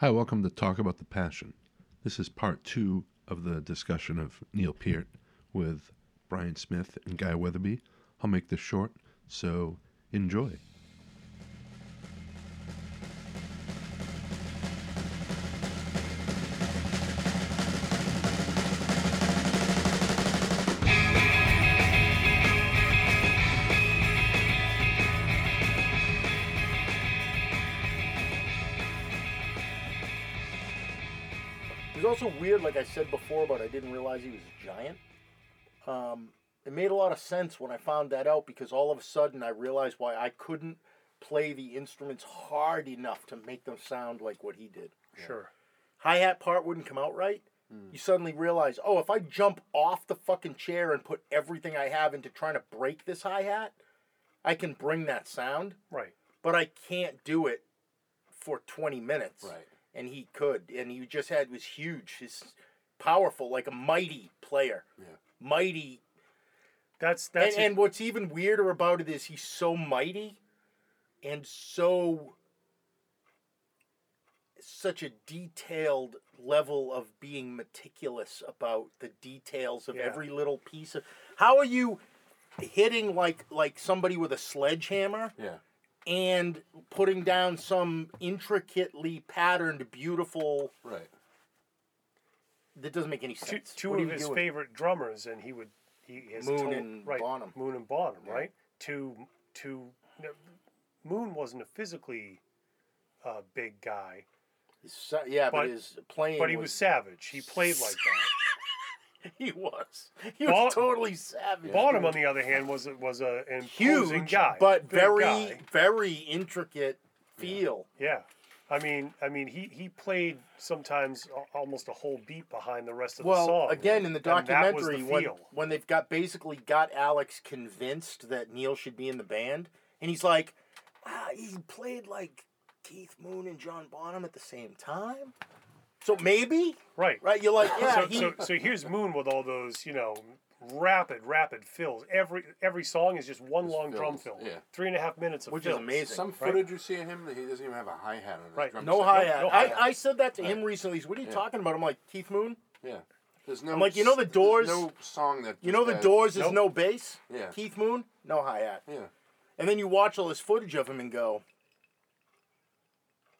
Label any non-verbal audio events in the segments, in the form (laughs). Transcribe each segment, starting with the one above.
Hi, welcome to Talk About the Passion. This is part two of the discussion of Neil Peart with Brian Smith and Guy Weatherby. I'll make this short, so enjoy. I didn't realize he was a giant. Um, it made a lot of sense when I found that out because all of a sudden I realized why I couldn't play the instruments hard enough to make them sound like what he did. Sure. Hi hat part wouldn't come out right. You suddenly realize, oh, if I jump off the fucking chair and put everything I have into trying to break this hi hat, I can bring that sound, Right. but I can't do it for 20 minutes Right. and he could, and he just had was huge. He's powerful, like a mighty player, Yeah. mighty. That's that's and, and what's even weirder about it is he's so mighty, and so such a detailed level of being meticulous about the details of Yeah. every little piece of. How are you hitting like like somebody with a sledgehammer? Yeah. and putting down some intricately patterned, beautiful. Right. That doesn't make any two, sense. two What are of you his doing? favorite drummers, and he would he his Moon total- and right, Bonham. Moon and Bonham, right? Two two. no, Moon wasn't a physically uh, big guy, His sa- yeah, but, but- his playing. but he was savage. He played like that. (laughs) He was. He Bon- was totally savage. Bonham, on the other hand, was a- was a an imposing huge guy, but big very, guy. very intricate feel. Yeah. I mean, I mean, he, he played sometimes almost a whole beat behind the rest of the song. Well, again, in the was the documentary, when, when they've got basically got Alex convinced that Neil should be in the band, and he's like, ah, he played like Keith Moon and John Bonham at the same time. So maybe, right, right? You're like, yeah, so, he, so so here's Moon with all those you know rapid rapid fills. Every every song is just one Just long drum fill. yeah. Three and a half minutes of Which is amazing. Some Right. footage you see of him, he doesn't even have a hi hat on his Right. drum no set. hi hat. no I, hi-hat. I said that to Right. him recently. What are you Yeah. talking about? I'm like Keith Moon. Yeah. There's no. I'm like, you know the Doors- there's No song that. You know the Doors is Nope. no bass. Yeah. Keith Moon, no hi hat. Yeah. And then you watch all this footage of him and go,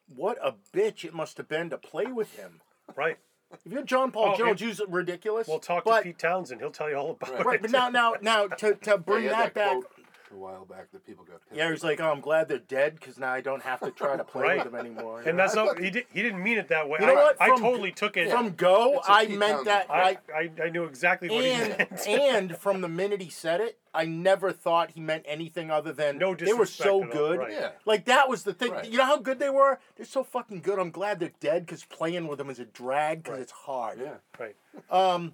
what a bitch it must have been to play with him. Right. If you're John Paul Oh, Jones, and- you're ridiculous. We'll talk but, to Pete Townshend. He'll tell you all about Right. it. Right, but now, now, now, to, to bring he had that, back. quote a while back that people got. pissed Yeah, he's like, oh, I'm glad they're dead because now I don't have to try to play Right. with them anymore. And that's not he, did, he didn't mean it that way. You know I, what? I From- totally took it. from go, It's a I Pete meant that. I, I, I, I knew exactly what he and meant. (laughs) and from the minute he said it, I never thought he meant anything other than No they were so at all, good. right. Yeah. Like that was the thing. Right. You know how good they were? They're so fucking good. I'm glad they're dead because playing with them is a drag because Right. it's hard. Yeah. right. Um,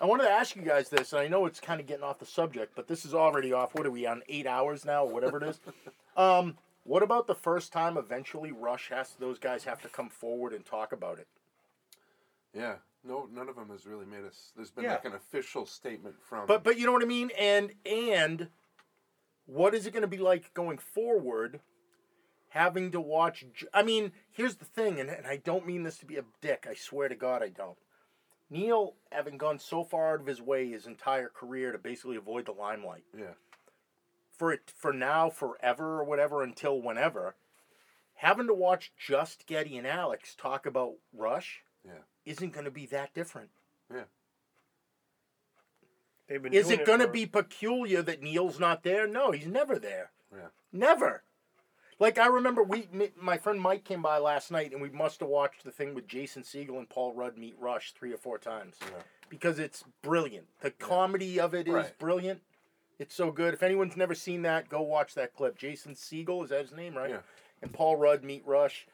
I wanted to ask you guys this, and I know it's kind of getting off the subject, but this is already off. What are we on? Eight hours now, or whatever it is. (laughs) Um, what about the first time? Eventually, Rush has those guys have to come forward and talk about it. Yeah. No, none of them has really made us. There's been Yeah. like an official statement from. But but you know what I mean. And and what is it going to be like going forward? Having to watch. J- I mean, here's the thing, and, and I don't mean this to be a dick. I swear to God, I don't. Neil, having gone so far out of his way his entire career to basically avoid the limelight, yeah. for it for now, forever, or whatever, until whenever, having to watch just Geddy and Alex talk about Rush Yeah. isn't going to be that different. Yeah. They've been Is doing it going to for- be peculiar that Neil's not there? No, he's never there. Yeah. Never. Like I remember, we my friend Mike came by last night, and we must have watched the thing with Jason Segel and Paul Rudd meet Rush three or four times Yeah. because it's brilliant. The comedy of it is Right. brilliant. It's so good. If anyone's never seen that, go watch that clip. Jason Segel is that his name, right? Yeah. And Paul Rudd meet Rush,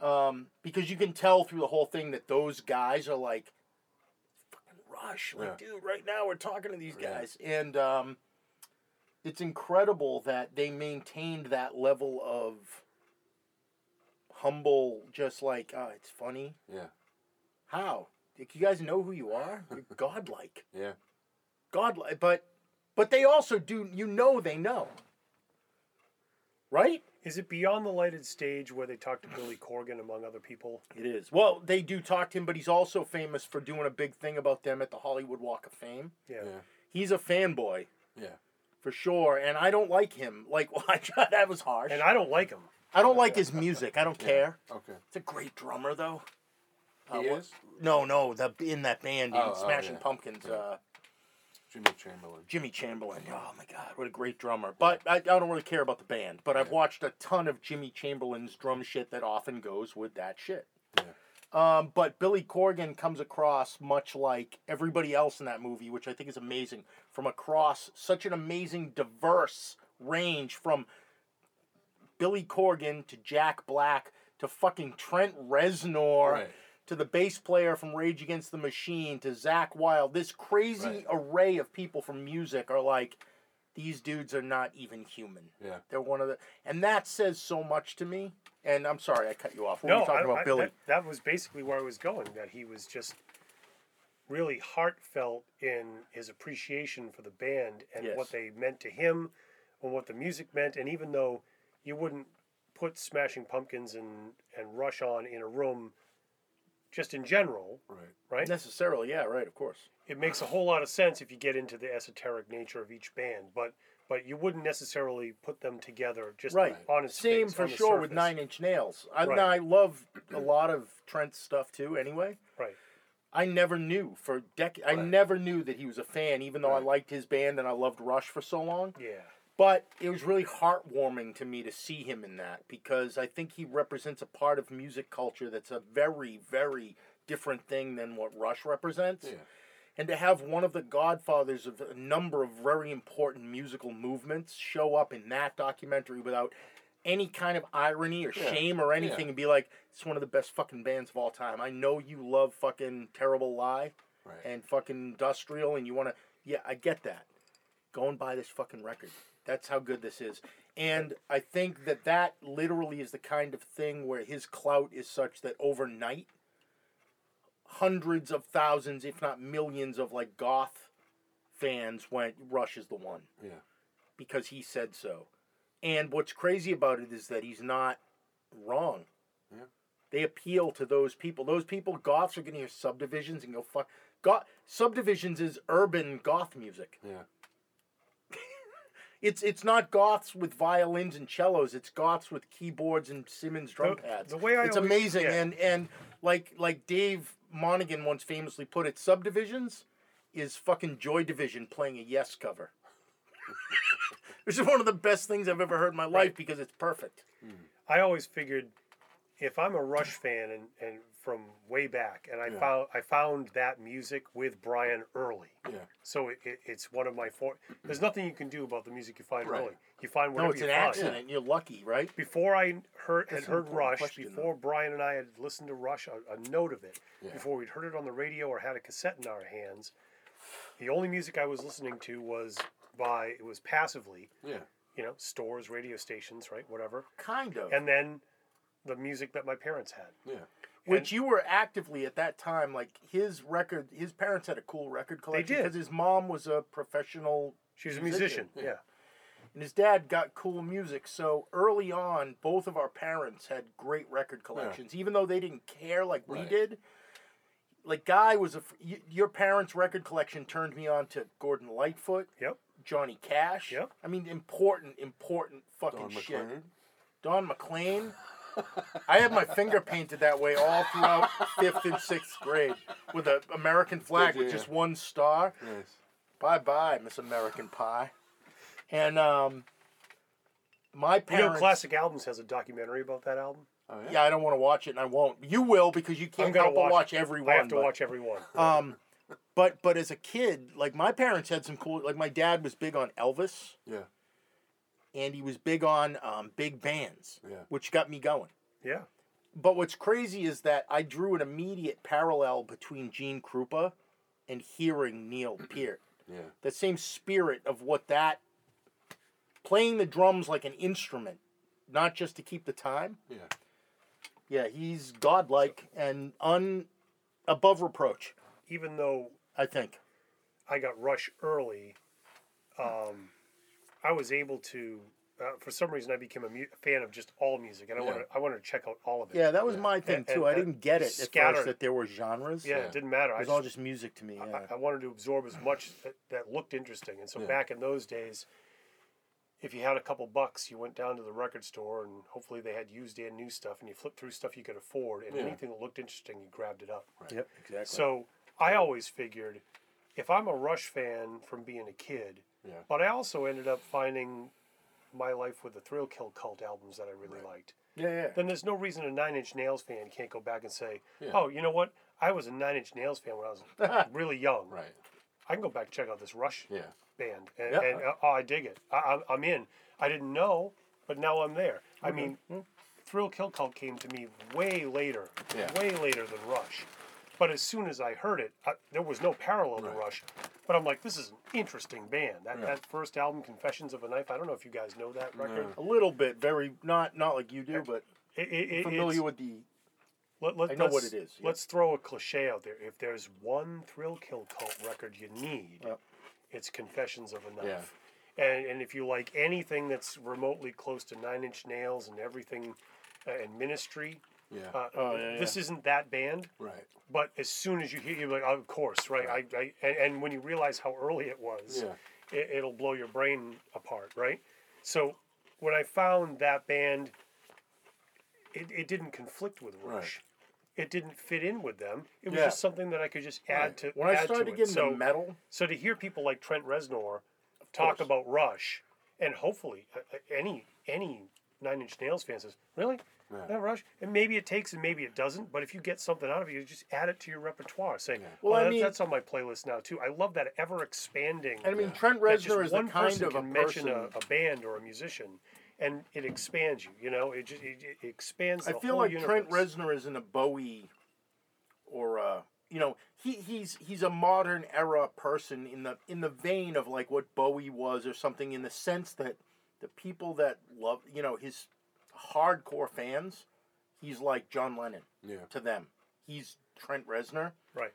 um, because you can tell through the whole thing that those guys are like, fucking Rush, like Yeah. dude, right now we're talking to these guys, and um, it's incredible that they maintained that level of humble, just like, oh, it's funny. Yeah. How? Like, you guys know who you are? (laughs) You're godlike. Yeah. Godlike. But but they also do you know they know. Right? Is it beyond the lighted stage where they talk to Billy Corgan among other people? It is. Well, they do talk to him, but he's also famous for doing a big thing about them at the Hollywood Walk of Fame. Yeah. Yeah. He's a fanboy Yeah. For sure, and I don't like him. Like, (laughs) that was harsh. And I don't like him. I don't like his music. I don't care. Okay. It's a great drummer, though. He Uh, what- is No, no, the in that band, dude, Oh, oh, Smashing yeah. Pumpkins. Uh, Jimmy Chamberlin. Jimmy Chamberlin. Oh my God, what a great drummer! But I, I don't really care about the band. But I've watched a ton of Jimmy Chamberlin's drum shit that often goes with that shit. Yeah. Um, but Billy Corgan comes across much like everybody else in that movie, which I think is amazing. From across such an amazing, diverse range from Billy Corgan to Jack Black to fucking Trent Reznor Right. to the bass player from Rage Against the Machine to Zakk Wylde. This crazy Right. array of people from music are like, these dudes are not even human. Yeah. They're one of the, and that says so much to me. And I'm sorry I cut you off. What no, were you talking I, about I- Billy? That, that was basically where I was going. That he was just really heartfelt in his appreciation for the band and Yes. what they meant to him, and what the music meant. And even though you wouldn't put Smashing Pumpkins and and Rush on in a room, just in general, Right. right? Necessarily, yeah, right, of course. it makes a whole lot of sense if you get into the esoteric nature of each band, but but you wouldn't necessarily put them together just Right. on its Same face, for sure with. Nine Inch Nails. I, Right. now, I love a lot of Trent's stuff too. Anyway, Right. I never knew for decades. I never knew that he was a fan, even though I liked his band and I loved Rush for so long. Yeah. But it was really heartwarming to me to see him in that because I think he represents a part of music culture that's a very, very different thing than what Rush represents. Yeah. And to have one of the godfathers of a number of very important musical movements show up in that documentary without any kind of irony or Yeah. shame or anything Yeah. and be like, it's one of the best fucking bands of all time. I know you love fucking Terrible Lie Right. and fucking Industrial and you want to, yeah, I get that. Go and buy this fucking record. That's how good this is. And I think that that literally is the kind of thing where his clout is such that overnight, hundreds of thousands, if not millions, of like goth fans went, Rush is the one yeah. because he said so. And what's crazy about it is that he's not wrong. Yeah. They appeal to those people. Those people, goths, are going to hear subdivisions and go fuck. Goth, subdivisions is urban goth music. Yeah. (laughs) It's it's not goths with violins and cellos. It's goths with keyboards and Simmons drum The- pads. the way I it's always- amazing. yeah. And and like like Dave Monaghan once famously put it, subdivisions is fucking Joy Division playing a Yes cover. (laughs) Which is one of the best things I've ever heard in my life Right. because it's perfect. Hmm. I always figured if I'm a Rush fan and, and from way back, and I Yeah. found I found that music with Brian early, Yeah. so it, it, it's one of my four. There's nothing you can do about the music you find Right. early. You find No, whatever it's you an find. accident. You're lucky, right? Before I heard That's had heard Rush, question, before Brian and I had listened to Rush, a, a note of it, Yeah. before we'd heard it on the radio or had a cassette in our hands, the only music I was listening to was by it was passively, Yeah. you know, stores, radio stations, right, whatever, Kind of. and then the music that my parents had. Yeah. Which you were actively at that time, like his record, his parents had a cool record collection did. because his mom was a professional She was a Musician. Yeah. and his dad got cool music. So early on, both of our parents had great record collections, even though they didn't care like we did. Like Guy was a your parents' record collection turned me on to Gordon Lightfoot, Yep. Johnny Cash. Yep. I mean, important, important fucking Don shit. McLean. Don McLean. I had my finger painted that way all throughout fifth and sixth grade with an American flag with just one star. Nice. Bye bye, Miss American Pie. And um, my You know, Classic Albums has a documentary about that album. Oh yeah. Yeah, I don't want to watch it, and I won't. You will because you can't I'm gonna help watch- watch every one. I have to but- watch every one. (laughs) Um, but but as a kid, like my parents had some cool. Like my dad was big on Elvis, Yeah. And he was big on um, big bands, Yeah. which got me going. yeah. But what's crazy is that I drew an immediate parallel between Gene Krupa and hearing Neil (clears throat) Peart. Yeah. The same spirit of what that playing the drums like an instrument, not just to keep the time. Yeah. Yeah, he's godlike and un above reproach. Even though I think. I got Rush early, um, I was able to uh, for some reason I became a mu- fan of just all music, and I Yeah. wanted I wanted to check out all of it. Yeah, that was Yeah. my thing And- too. and- I didn't get it at first that there were genres. yeah, Yeah. it didn't matter. It I was just, all just music to me. I- Yeah. I, wanted to absorb as much that, that looked interesting. And so Yeah. back in those days, if you had a couple bucks, you went down to the record store and hopefully they had used and new stuff, and you flipped through stuff you could afford, and Yeah. anything that looked interesting, you grabbed it up. Right. Yep, exactly. So I always figured if I'm a Rush fan from being a kid, Yeah. but I also ended up finding my life with the Thrill Kill Kult albums that I really liked. yeah, yeah. Then there's no reason a Nine Inch Nails fan can't go back and say, Yeah. "Oh, you know what? I was a Nine Inch Nails fan when I was (laughs) really young. Right. I can go back and check out this Rush Yeah. band, and, Yeah. and uh, oh, I dig it. I, I'm, I'm in. I didn't know, but now I'm there. I mean, Thrill Kill Kult came to me way later, Yeah. way later than Rush. But as soon as I heard it, I, there was no parallel to Rush. But I'm like, this is an interesting band. That, Yeah. that first album, Confessions of a Knife. I don't know if you guys know that record. a little bit, very not not like you do, but It, it, it, familiar with the. Let, let, I know what it is, yeah. Let's throw a cliche out there. If there's one Thrill Kill Kult record you need, Yep. it's Confessions of a Knife. Yeah. And, and if you like anything that's remotely close to Nine Inch Nails and everything, uh, and Ministry, Yeah. uh, Oh, yeah, this isn't that band. right. But as soon as you hear, you're like, oh, of course, right? I, I, and, and when you realize how early it was, Yeah. it, it'll blow your brain apart, right? So when I found that band, it, it didn't conflict with Rush. Right. Rush. It didn't fit in with them. It was Yeah. just something that I could just add Right. to. When I started to to it. get into so, metal, so to hear people like Trent Reznor talk course. about Rush, and hopefully uh, uh, any any Nine Inch Nails fan says, "Really, Yeah. that Rush?" And maybe it takes and maybe it doesn't. But if you get something out of it, you just add it to your repertoire. Say, Yeah. "Well, Well, I that- mean- that's on my playlist now too." I love that ever expanding. I mean Trent Reznor is the one kind person of a can mention a, a band or a musician, and it expands you. You know, it just it, it expands. I feel whole like universe. Trent Reznor isn't a Bowie, or uh, you know, he he's he's a modern era person in the in the vein of like what Bowie was or something in the sense that the people that love you know his hardcore fans, he's like John Lennon Yeah. to them. He's Trent Reznor. right?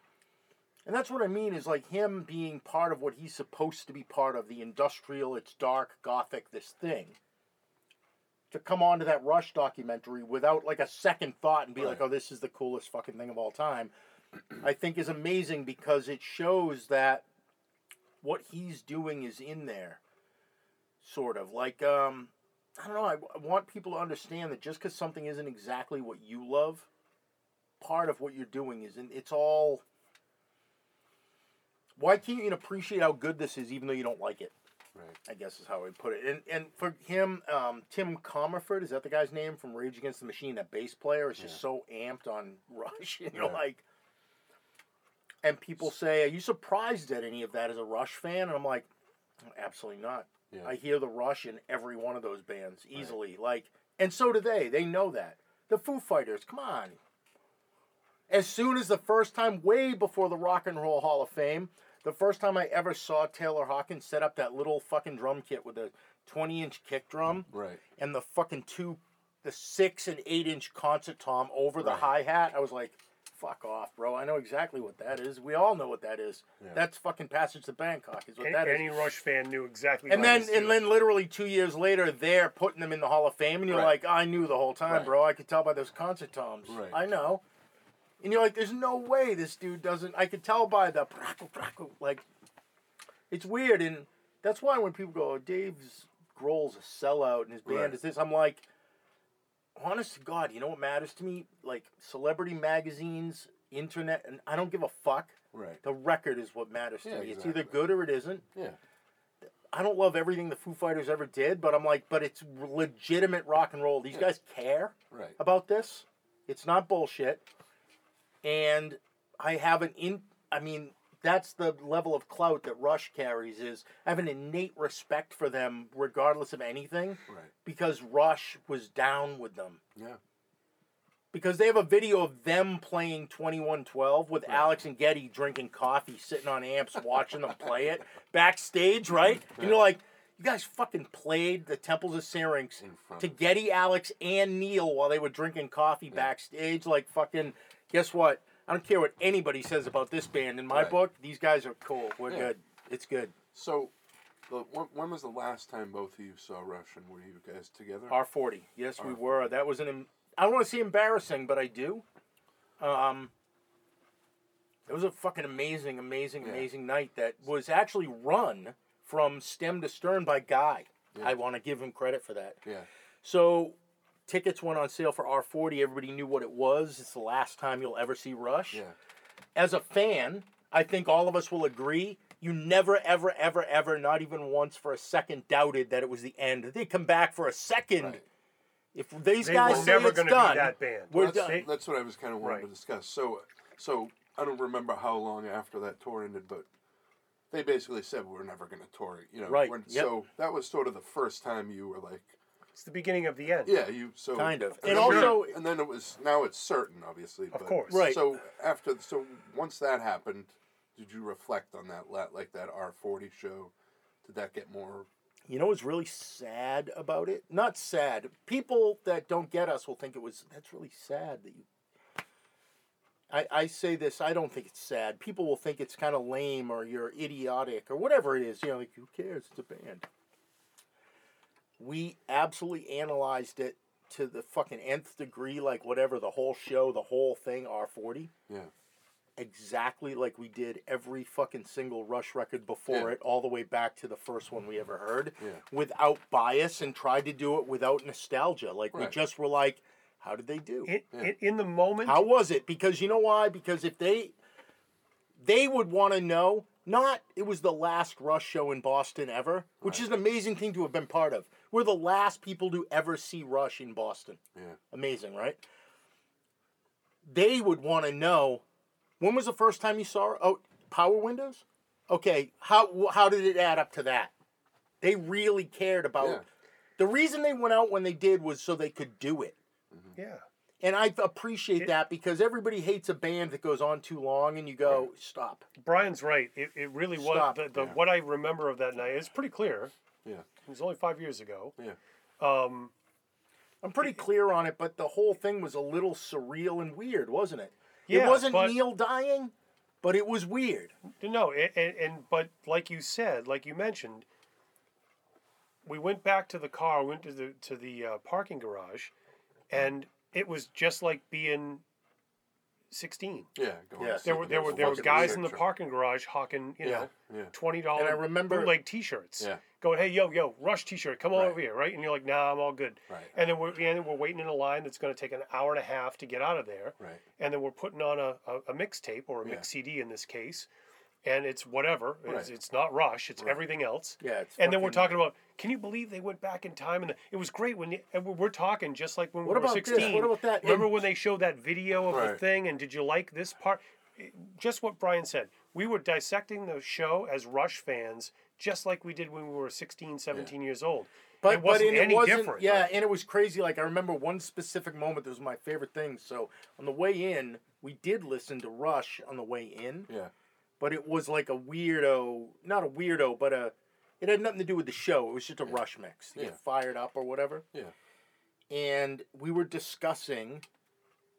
And that's what I mean is like him being part of what he's supposed to be part of the industrial, it's dark, gothic, this thing. To come onto that Rush documentary without like a second thought and be like, oh, this is the coolest fucking thing of all time, I think is amazing because it shows that what he's doing is in there. Sort of. Like, um, I don't know, I, I want people to understand that just because something isn't exactly what you love, part of what you're doing is, and it's all why can't you appreciate how good this is even though you don't like it? Right. I guess is how I put it. And and for him, um, Tim Commerford, is that the guy's name from Rage Against the Machine? That bass player is just Yeah. so amped on (laughs) Rush, and you're Yeah. like. And people say, "Are you surprised at any of that as a Rush fan?" And I'm like, "Absolutely not." Yeah. I hear the Rush in every one of those bands easily. Like, and so do they. They know that. The Foo Fighters, come on. As soon as the first time, way before the Rock and Roll Hall of Fame, the first time I ever saw Taylor Hawkins set up that little fucking drum kit with a 20 inch kick drum Right. and the fucking two, the six and eight inch concert tom over the Right. hi hat, I was like, fuck off, bro. I know exactly what that is. We all know what that is. Yeah. That's fucking Passage to Bangkok, is what Any, that is. any Rush fan knew exactly. And then, and then, literally two years later, they're putting them in the Hall of Fame, and you're Right. like, I knew the whole time, Right. bro. I could tell by those concert toms. Right. I know. And you're like, there's no way this dude doesn't. I could tell by the praku praku. Like, it's weird, and that's why when people go, oh, Dave's Grohl's a sellout, and his band Right. is this, I'm like, honest to God, you know what matters to me? Like celebrity magazines, internet, and I don't give a fuck. Right. The record is what matters to Yeah, me. It's either good or it isn't. Yeah. I don't love everything the Foo Fighters ever did, but I'm like, but it's legitimate rock and roll. These Yeah. guys care Right. about this. It's not bullshit. And I have an in I mean, that's the level of clout that Rush carries is I have an innate respect for them regardless of anything Right. because Rush was down with them. Yeah. Because they have a video of them playing 2112 with Right. Alex and Geddy drinking coffee, sitting on amps, watching them play it backstage, right? And you're like, you guys fucking played the Temples of Syrinx In front. to Geddy, Alex, and Neil while they were drinking coffee backstage. Like, fucking, guess what? I don't care what anybody says about this band. In my Right. book, these guys are cool. We're Yeah. good. It's good. So, when, when was the last time both of you saw Rush and were you guys together? R forty. Yes, we R40. were. That was an. I don't want to say embarrassing, but I do. Um. It was a fucking amazing, amazing, Yeah. amazing night that was actually run from stem to stern by Guy. Yeah. I want to give him credit for that. yeah. So, tickets went on sale for R40. Everybody knew what it was. It's the last time you'll ever see Rush. Yeah. As a fan, I think all of us will agree. You never, ever, ever, ever, not even once for a second, doubted that it was the end. They come back for a second. Right. If these They guys were say never it's gonna done, be that band. we're Well, done. that's, that's what I was kind of wanting to discuss. So, so I don't remember how long after that tour ended, but they basically said we're never going to tour. You know, Right, we're- yep. So that was sort of the first time you were like, It's the beginning of the end. yeah, you so Kind of. And, And also- and then it was now it's certain, obviously. Of but, course. Right. So after, so once that happened, did you reflect on that, la- like that R forty show? Did that get more? You know what's really sad about it? Not sad. People that don't get us will think it was. That's really sad that you. I, I say this. I don't think it's sad. People will think it's kind of lame or you're idiotic or whatever it is. You know, like who cares? It's a band. We absolutely analyzed it to the fucking nth degree. Like whatever the whole show, the whole thing. R forty Yeah. exactly like we did every fucking single Rush record before Yeah. it, all the way back to the first one we ever heard, Yeah. without bias and tried to do it without nostalgia. Like we just were like, how did they do? In, Yeah. in, in the moment, How was it? Because you know why? Because if they they would want to know not it was the last Rush show in Boston ever, which is an amazing thing to have been part of. We're the last people to ever see Rush in Boston. Yeah. Amazing, right? They would want to know when was the first time you saw oh Power Windows? Okay, how how did it add up to that? They really cared about Yeah. the reason they went out when they did was so they could do it. Mm-hmm. yeah. And I appreciate It- that because everybody hates a band that goes on too long and you go, stop. Brian's right. It, it really was the, the Yeah. what I remember of that night is pretty clear. Yeah. It was only five years ago. Yeah. Um, I'm pretty clear on it, but the whole thing was a little surreal and weird, wasn't it? Yeah, it wasn't but- Neil dying, but it was weird. no, and, and, and but like you said, like you mentioned, we went back to the car, went to the to the uh, parking garage, and it was just like being sixteen. Yeah. Going Yeah. There were there were there were guys in the parking garage hawking, you Yeah. know, Yeah. twenty dollars And I remember- bootleg T-shirts. Yeah. Going, hey, yo, yo, Rush T-shirt, come on Right. over here, right? And you're like, nah, I'm all good. Right. And then we're and then we're waiting in a line that's going to take an hour and a half to get out of there. Right. And then we're putting on a, a, a mixtape or a Yeah. mix CD in this case, and it's whatever. It's, Right. it's not Rush. It's Right. everything else. Yeah, it's And then we're talking about, can you believe they went back in time? And the, it was great when, and we're, talking just like when What we were about this? 16. What about that? Remember And- when they showed that video of the thing? And did you like this part? Just what Brian said. We were dissecting the show as Rush fans, just like we did when we were 16, 17 years old. But it wasn't but and any it wasn't different. yeah, and it was crazy. Like I remember one specific moment that was my favorite thing. So on the way in, we did listen to Rush on the way in, Yeah. but it was like a weirdo, not a weirdo, but a. It had nothing to do with the show. It was just a Rush mix to Yeah. get fired up or whatever. Yeah. And we were discussing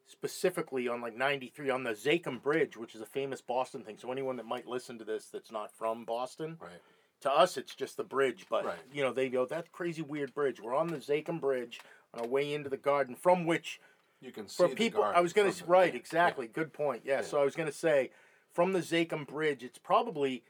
specifically on like 93 on the Zakim Bridge, which is a famous Boston thing. So anyone that might listen to this that's not from Boston, Right. To us it's just the bridge but Right. you know they go that crazy weird bridge. We're on the Zakim bridge on our way into the garden from which You can see for the people garden i was going to the- right yeah, exactly. Good point. Yeah, Yeah. so i was going to say from the Zakim bridge it's probably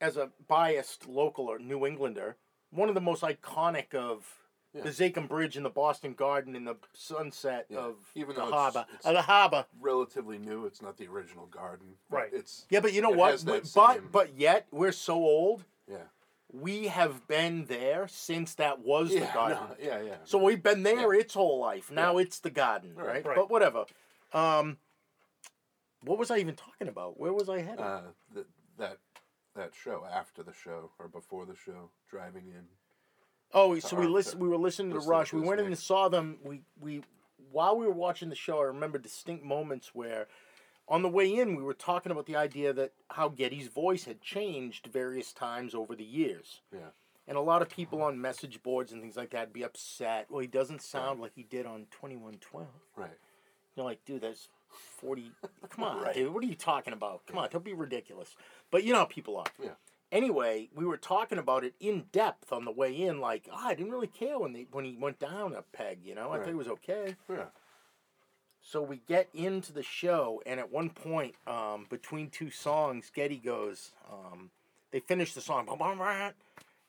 as a biased local or new englander one of the most iconic of Yeah. the Zakim Bridge and the Boston Garden in the sunset Yeah. of Even the though it's- harbor. it's- Uh, the harbor. Relatively new. It's not the original garden. Right. It's Yeah, but you know what? has But same- but yet we're so old. yeah. We have been there since that was the garden. no, yeah. Yeah. So we've been there Yeah. its whole life. Now it's the garden, right? Right. Right. But whatever. Um, what was I even talking about? Where was I headed? uh, th- that that show after the show or before the show, driving in. Oh, so we Arthur. listen. We were listening to Listening Rush. We went in and saw them. We we while we were watching the show, I remember distinct moments where. On the way in, we were talking about the idea that how Geddy's voice had changed various times over the years. Yeah. And a lot of people on message boards and things like that be upset. Well, he doesn't sound like he did on 2112. Right. You're like, dude, that's 40. Come (laughs) on, Right. dude. What are you talking about? Come on, don't be ridiculous. But you know how people are. Yeah. Anyway, we were talking about it in depth on the way in. Like, oh, I didn't really care when they when he went down a peg. You know, I Right. thought it was okay. Yeah. So we get into the show, and at one point, um, between two songs, Geddy goes, um, they finish the song, and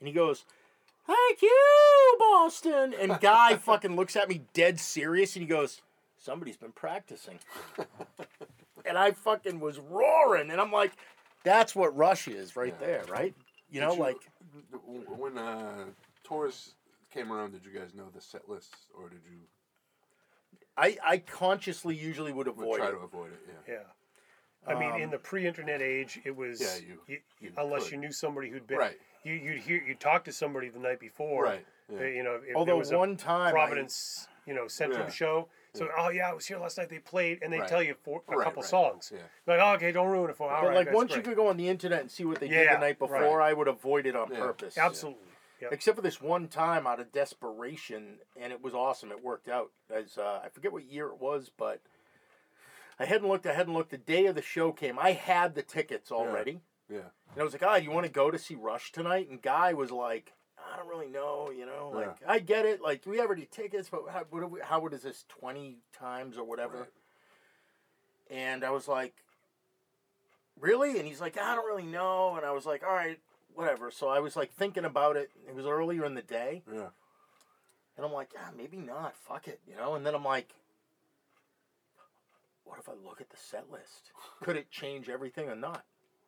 he goes, "Thank you, Boston." And Guy (laughs) fucking looks at me dead serious, and he goes, "Somebody's been practicing." (laughs) and I fucking was roaring, and I'm like, "That's what Rush is, right Yeah. there, right?" You Did know, like when uh, Taurus came around, did you guys know the set list, or did you I, I consciously usually would would avoid try it. to avoid it? Yeah. Yeah. I mean, in Um, the pre-internet age, it was Yeah, you- you- you unless could. you knew somebody who'd been Right. You you'd hear you'd talk to somebody the night before, Right. Yeah. You know, if there Although was a one time, I- Providence, you know, Centrum Yeah. show. So, oh yeah, I was here last night. They played, and they Right. tell you for a Right, couple right. songs. Yeah. Like, oh, okay, don't ruin it for. All But right, like that's once you great. could go on the internet and see what they did Yeah, the night before, I would avoid it on Yeah. purpose. absolutely. Yep. Except for this one time out of desperation, and it was awesome. It worked out. As uh, I forget what year it was, but I hadn't looked. I hadn't looked. The day of the show came. I had the tickets already, Yeah. and I was like, "Ah, you want to go to see Rush tonight?" And Guy was like, "I don't really know. You know, like I get it. Like we have already tickets, but how, what we, how is this twenty times or whatever?" Right. And I was like, really? And he's like, I don't really know. And I was like, all right, whatever. So I was like thinking about it. It was earlier in the day. Yeah. And I'm like, ah, maybe not. Fuck it. You know? And then I'm like, what if I look at the set list? Could it change everything or not?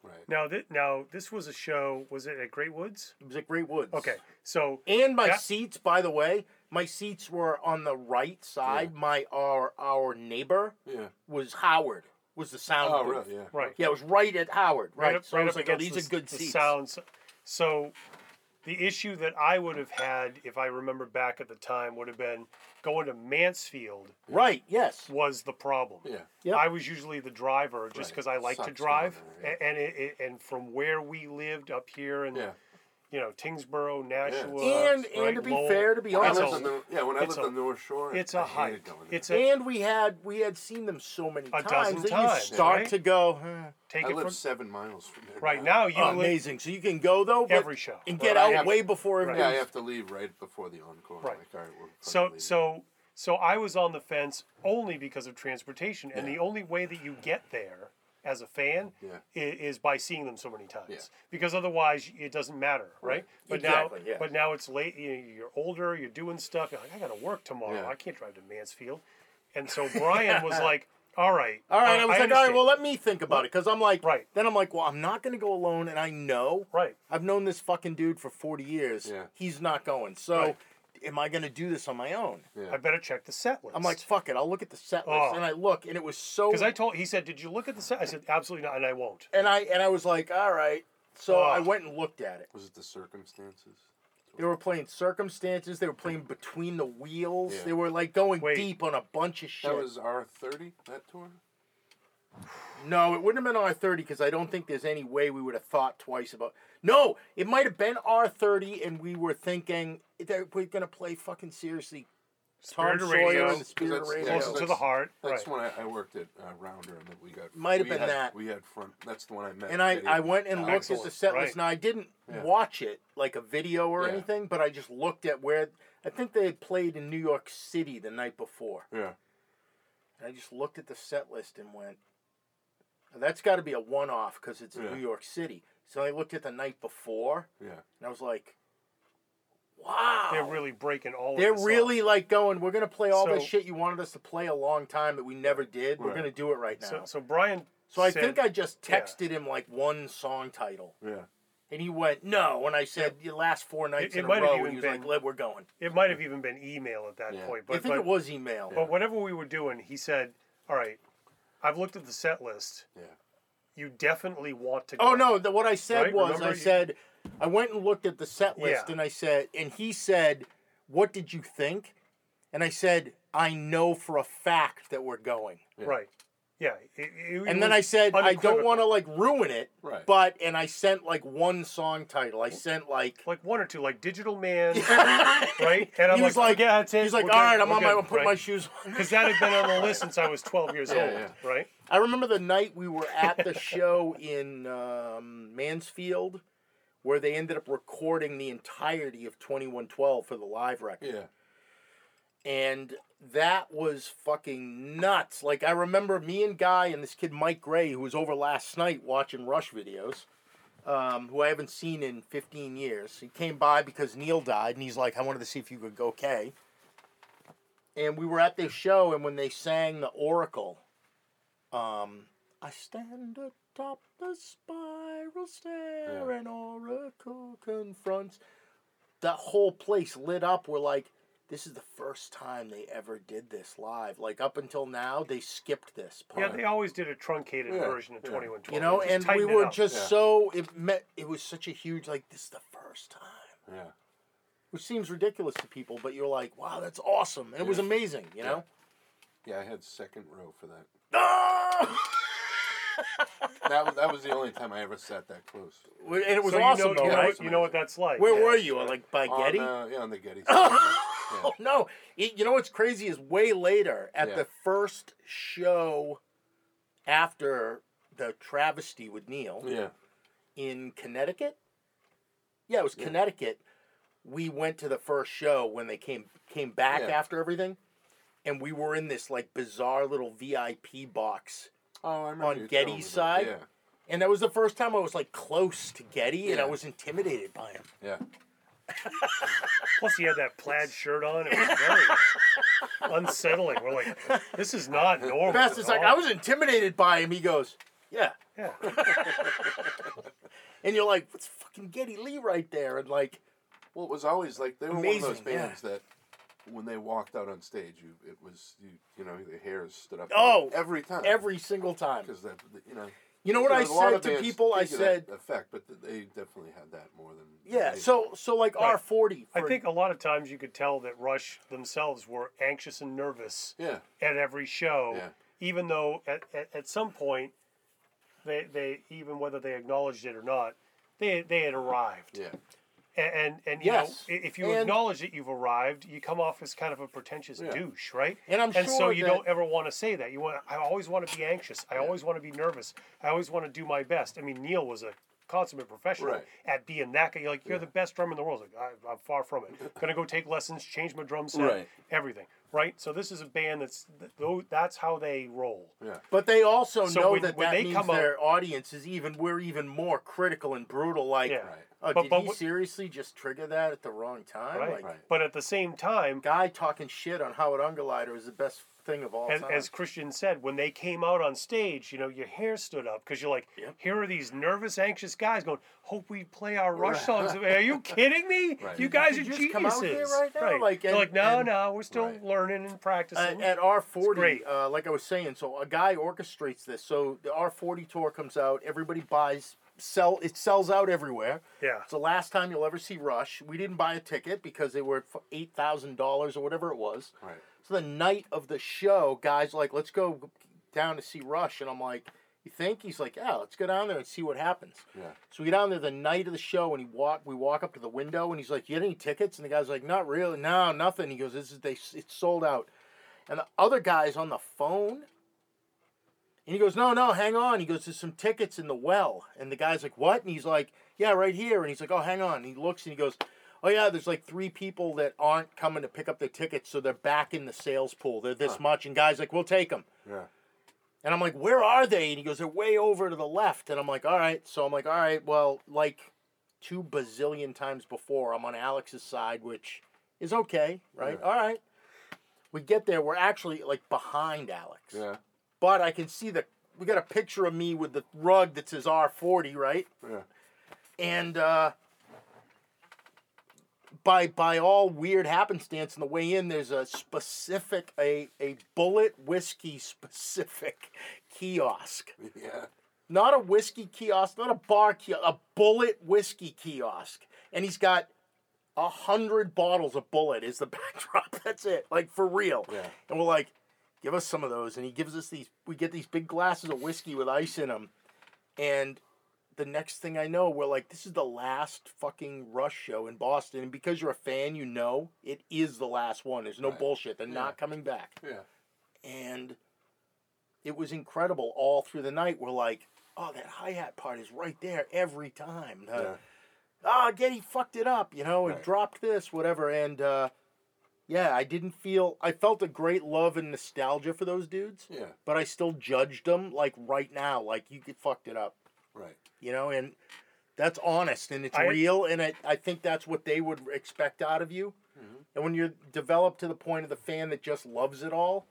Right. Now, th- now this was a show. Was it at Great Woods? It was at Great Woods. Okay, so And my Yeah. seats, by the way, my seats were on the right side. My our our neighbor Yeah. was Howard. Was the sound Oh, booth. really? Yeah. right, Yeah, it was right at Howard. Right. up, so I was like, oh, these the, are good the seats. sounds. So, the issue that I would have had if I remember back at the time would have been going to Mansfield Right. Yes. was the problem. Yeah. Yep. I was usually the driver just Right. because I like to drive, down there, A- and it, it, and from where we lived up here in Yeah. You know Tyngsboro, Nashua, And and right, to be Lowell, fair, to be When I It's honest, lived on the, yeah, when I lived on the North Shore, it's I a hated hike. It's a and we had we had seen them so many A times dozen that times, you start right? to go huh. take I it live from seven miles from there. right now. You oh, amazing. So you can go though, every show. and get I out have- way before Right. Yeah, I have to leave right before the encore. Right. Like, all right, we're So leaving. so so I was on the fence only because of transportation, and Yeah. the only way that you get there as a fan Yeah. is, by seeing them so many times. Yeah. Because otherwise, it doesn't matter, right? Right. But Exactly, now, yeah. but now it's late. you- You're older. You're doing stuff. You're like, I got to work tomorrow. I can't drive to Mansfield. And so Brian was (laughs) like, "All right, All right, I was like, all right, well, let me think about it, because I'm like, Right. Then I'm like, well, I'm not gonna go alone, and I know right." I've known this fucking dude for 40 years. Yeah. He's not going. So, Right. Am I gonna do this on my own? Yeah. I better check the set list. I'm like, fuck it. I'll look at the set list, Oh. and I look, and it was so. because I told he said, "Did you look at the set?" I said, "Absolutely not," and I won't. and I and I was like, all right. So oh. I Oh. went and looked at it. Was it the circumstances? They were playing circumstances. They were playing between the wheels. Yeah. They were like going Wait. deep on a bunch of shit. That was R thirty. That tour. no, it wouldn't have been R thirty because I don't think there's any way we would have thought twice about. No, it might have been R thirty, and we were thinking that we're gonna play fucking seriously. Tom Spirit of Sawyer Radio, and the Spirit of Because that's- Radio. yeah, closer to that's- the heart. That's right. when I, I worked at uh, Rounder, and then we got. Might have we been had- that. We had front. That's the one I met. And I, Eddie. I went and Uh, looked at Excellent, the set right. list. Now I didn't Yeah. watch it like a video or Yeah. anything, but I just looked at where I think they had played in New York City the night before. Yeah. And I just looked at the set list and went, "That's got to be a one-off because it's in Yeah. New York City." So I looked at the night before Yeah. and I was like, "Wow, They're really breaking all. They're of this up. really like going. We're gonna play all this shit you wanted us to play a long time that we never did. We're gonna do it right now." So, So, so Brian. I said- think I just yeah. texted him like one song title. Yeah. And he went, no. And I said, the last four nights it in a row. And he was been- like, we're going. It might have even been email at that Yeah. point, I but think but, it was email. but whatever we were doing, he said, "All right, I've looked at the set list. Yeah. You definitely want to." Oh, go. Oh, no. The, what I said Right? was, Remember I you- said, I went and looked at the set list Yeah. and I said, and he said, What did you think? And I said, I know for a fact that we're going. Yeah. Right. Yeah. it- it- it And then I said, I don't want to like ruin it. Right. But, and I sent like one song title. I sent like, like one or two, like Digital Man, (laughs) right? And I'm he was like, like, yeah, that's it. he's like, We're all good, I'm we're on my, good," I'm putting my shoes on. Because that had been on the list since I was 12 years Yeah, old, yeah. right? I remember the night we were at the (laughs) show in um, Mansfield where they ended up recording the entirety of 2112 for the live record. Yeah. And that was fucking nuts. Like I remember me and Guy and this kid Mike Gray, who was over last night watching Rush videos, um, who I haven't seen in 15 years. He came by because Neil died, and he's like, I wanted to see if you could go okay. And we were at this show, and when they sang the Oracle, um, I stand atop the spiral stair, Yeah. and Oracle confronts. That whole place lit up. We're like, this is the first time they ever did this live. Like up until now, they skipped this part. Yeah, they always did a truncated Yeah, version of yeah. Twenty One Twelve. you know, and we were just Yeah. so it met. It was such a huge like this is the first time, Yeah. which seems ridiculous to people, but you're like, wow, that's awesome, and it was amazing. You know. Yeah, I had second row for that. Ah! (laughs) (laughs) That was that was the only time I ever sat that close. and it was so awesome you know, though, you, know, right? you know what that's like. Where Yeah, were you? yeah. Like by On, Geddy? uh, yeah, on the Geddy. (laughs) Oh no! It- you know what's crazy is way later at Yeah. the first show after the travesty with Neil yeah. in Connecticut. Yeah, it was Yeah. Connecticut. We went to the first show when they came came back Yeah. after everything, and we were in this like bizarre little VIP box. Oh, I remember On Geddy's telling me that. side? Yeah. And that was the first time I was like close to Geddy, and I was intimidated by him. Yeah. (laughs) Plus, he had that plaid shirt on. It was very (laughs) unsettling. We're like, this is not normal. Best is like. I was intimidated by him. He goes, "Yeah," Yeah. (laughs) and you're like, "What's fucking Geddy Lee right there?" And like, Well, it was always like they were one of those Amazing, yeah. bands that when they walked out on stage, you it was you you know the hairs stood up. Oh, every time. every single time. because that you know. You know what you I know, a lot said to people? I did get that said, effect, but they definitely had that more than. "Yeah." they- So, so like Right. R forty. I think a lot of times you could tell that Rush themselves were anxious and nervous Yeah. at every show, Yeah. even though at, at, at some point, they, they even whether they acknowledged it or not, they they had arrived. Yeah. And and, and you Yes. know, if you And- acknowledge that you've arrived, you come off as kind of a pretentious Yeah. douche, right? And I'm and so you don't ever want to say that. You want I always want to be anxious. I always want to be nervous. I always want to do my best. I mean, Neil was a consummate professional Right. at being that guy. You're like, you're the best drummer in the world. Like, I, I'm far from it. (laughs) Gonna go take lessons, change my drum set, Right. everything. Right. So this is a band that's th- that's how they roll. Yeah. But they also So know when- that when that they means their audience is even we're even more critical and brutal. Like, Yeah. Right. Oh, But- did but he seriously just trigger that at the wrong time? Right. Like, Right. But at the same time, guy talking shit on Howard Ungerleider is the best thing of all as, time. as Christian said, when they came out on stage, you know, your hair stood up because you're like, Yep. here are these nervous, anxious guys going, "Hope we play our Rush songs." Are you (laughs) kidding me? Right. You guys Did are you just come out here right now? Like, They're and- like, no, and- no, we're still Right. learning and practicing. at, at R forty, uh, like I was saying, so a guy orchestrates this. So the R forty tour comes out, everybody buys, sell it sells out everywhere. yeah, It's the last time you'll ever see Rush. We didn't buy a ticket because they were eight thousand dollars or whatever it was. Right. So the night of the show, guys like, let's go down to see Rush, and I'm like, you think? He's like, yeah, let's go down there and see what happens. Yeah. So we get down there the night of the show, and he walk. We walk up to the window, and he's like, "You get any tickets?" And the guy's like, "Not really. No, nothing." He goes, "This is they. It's sold out." And the other guy's on the phone, and he goes, "No, no, hang on." He goes, "There's some tickets in the well." And the guy's like, "What?" And he's like, "Yeah, right here." And he's like, "Oh, hang on." And he looks and he goes, "Oh yeah, there's like three people that aren't coming to pick up their tickets, so they're back in the sales pool. They're this Huh. much." And guys like, "We'll take them." Yeah. And I'm like, where are they? And he goes, they're way over to the left. And I'm like, all right. So I'm like, all right, well, like two bazillion times before, I'm on Alex's side, which is okay, right? Yeah. All right. We get there, we're actually like behind Alex. Yeah. But I can see the, we got a picture of me with the rug that says R40, right? Yeah. and uh, by by all weird happenstance on the way in, there's a specific a a Bulleit whiskey specific (laughs) kiosk, Yeah. not a whiskey kiosk, not a bar kiosk, a Bulleit whiskey kiosk, and he's got a hundred bottles of Bulleit is the (laughs) backdrop. That's it, like for real. Yeah. And we're like, give us some of those, and he gives us these. We get these big glasses of whiskey with ice in them, and the next thing I know, we're like, this is the last fucking Rush show in Boston. And because you're a fan, you know it is the last one. There's no Right. bullshit. They're Yeah. not coming back. Yeah. And it was incredible all through the night. We're like, oh, that hi hat part is right there every time. Yeah. ah, Geddy fucked it up, you know, Right. dropped this, whatever. And uh, yeah, I didn't feel, I felt a great love and nostalgia for those dudes, Yeah. but I still judged them like right now, like you could fucked it up, Right. you know, and that's honest and it's I- real. And I, I think that's what they would expect out of you. Mm-hmm. And when you're developed to the point of the fan that just loves it all,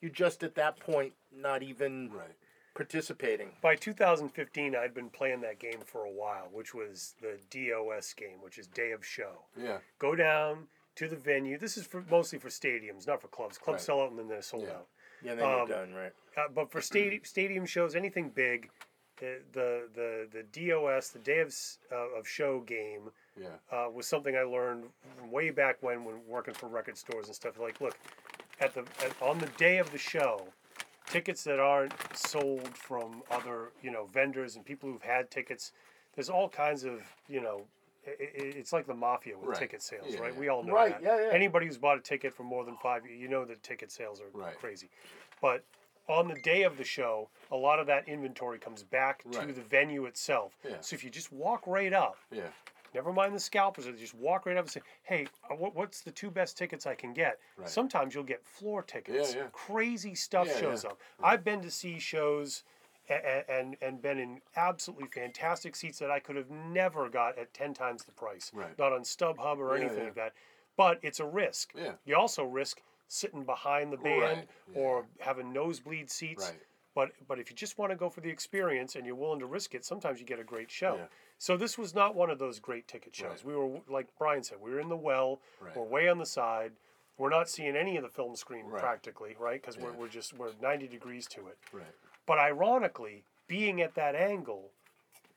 you're just at that point not even Right. participating. By 2015, I'd been playing that game for a while, which was the DOS game, which is Day of Show. Yeah. Go down to the venue. This is for mostly for stadiums, not for clubs. Clubs Right. sell out and then they're sold Yeah. out. Yeah, then Um, you're done, right? Uh, but for stadium (clears throat) stadium shows, anything big, the the the, the DOS, the Day of uh, of Show game, Yeah. uh, was something I learned way back when, when working for record stores and stuff. Like, look, at the at, on the day of the show, tickets that aren't sold from other you know vendors and people who've had tickets, there's all kinds of you know. I i it's like the mafia with Right. ticket sales, Yeah, right? yeah. We all know Right, that. yeah, yeah. Anybody who's bought a ticket for more than five, you know that ticket sales are Right. crazy. But on the day of the show, a lot of that inventory comes back to the venue itself. Yeah. So if you just walk right up, Yeah. never mind the scalpers, just walk right up and say, "Hey, uh, what, what's the two best tickets I can get?" Right. Sometimes you'll get floor tickets. Yeah, yeah. Crazy stuff Yeah, shows yeah. up. I've been to see shows. And, and and been in absolutely fantastic seats that I could have never got at ten times the price. Right. Not on StubHub or Yeah, anything yeah. like that. But it's a risk. Yeah. You also risk sitting behind the band Right, yeah. or having nosebleed seats. Right. But but if you just want to go for the experience and you're willing to risk it, sometimes you get a great show. Yeah. So this was not one of those great ticket shows. We were like Brian said, we were in the well. Right. We're way on the side. We're not seeing any of the film screen Right. practically, right? Because we're, we're just we're 90 degrees to it. Right. But ironically, being at that angle,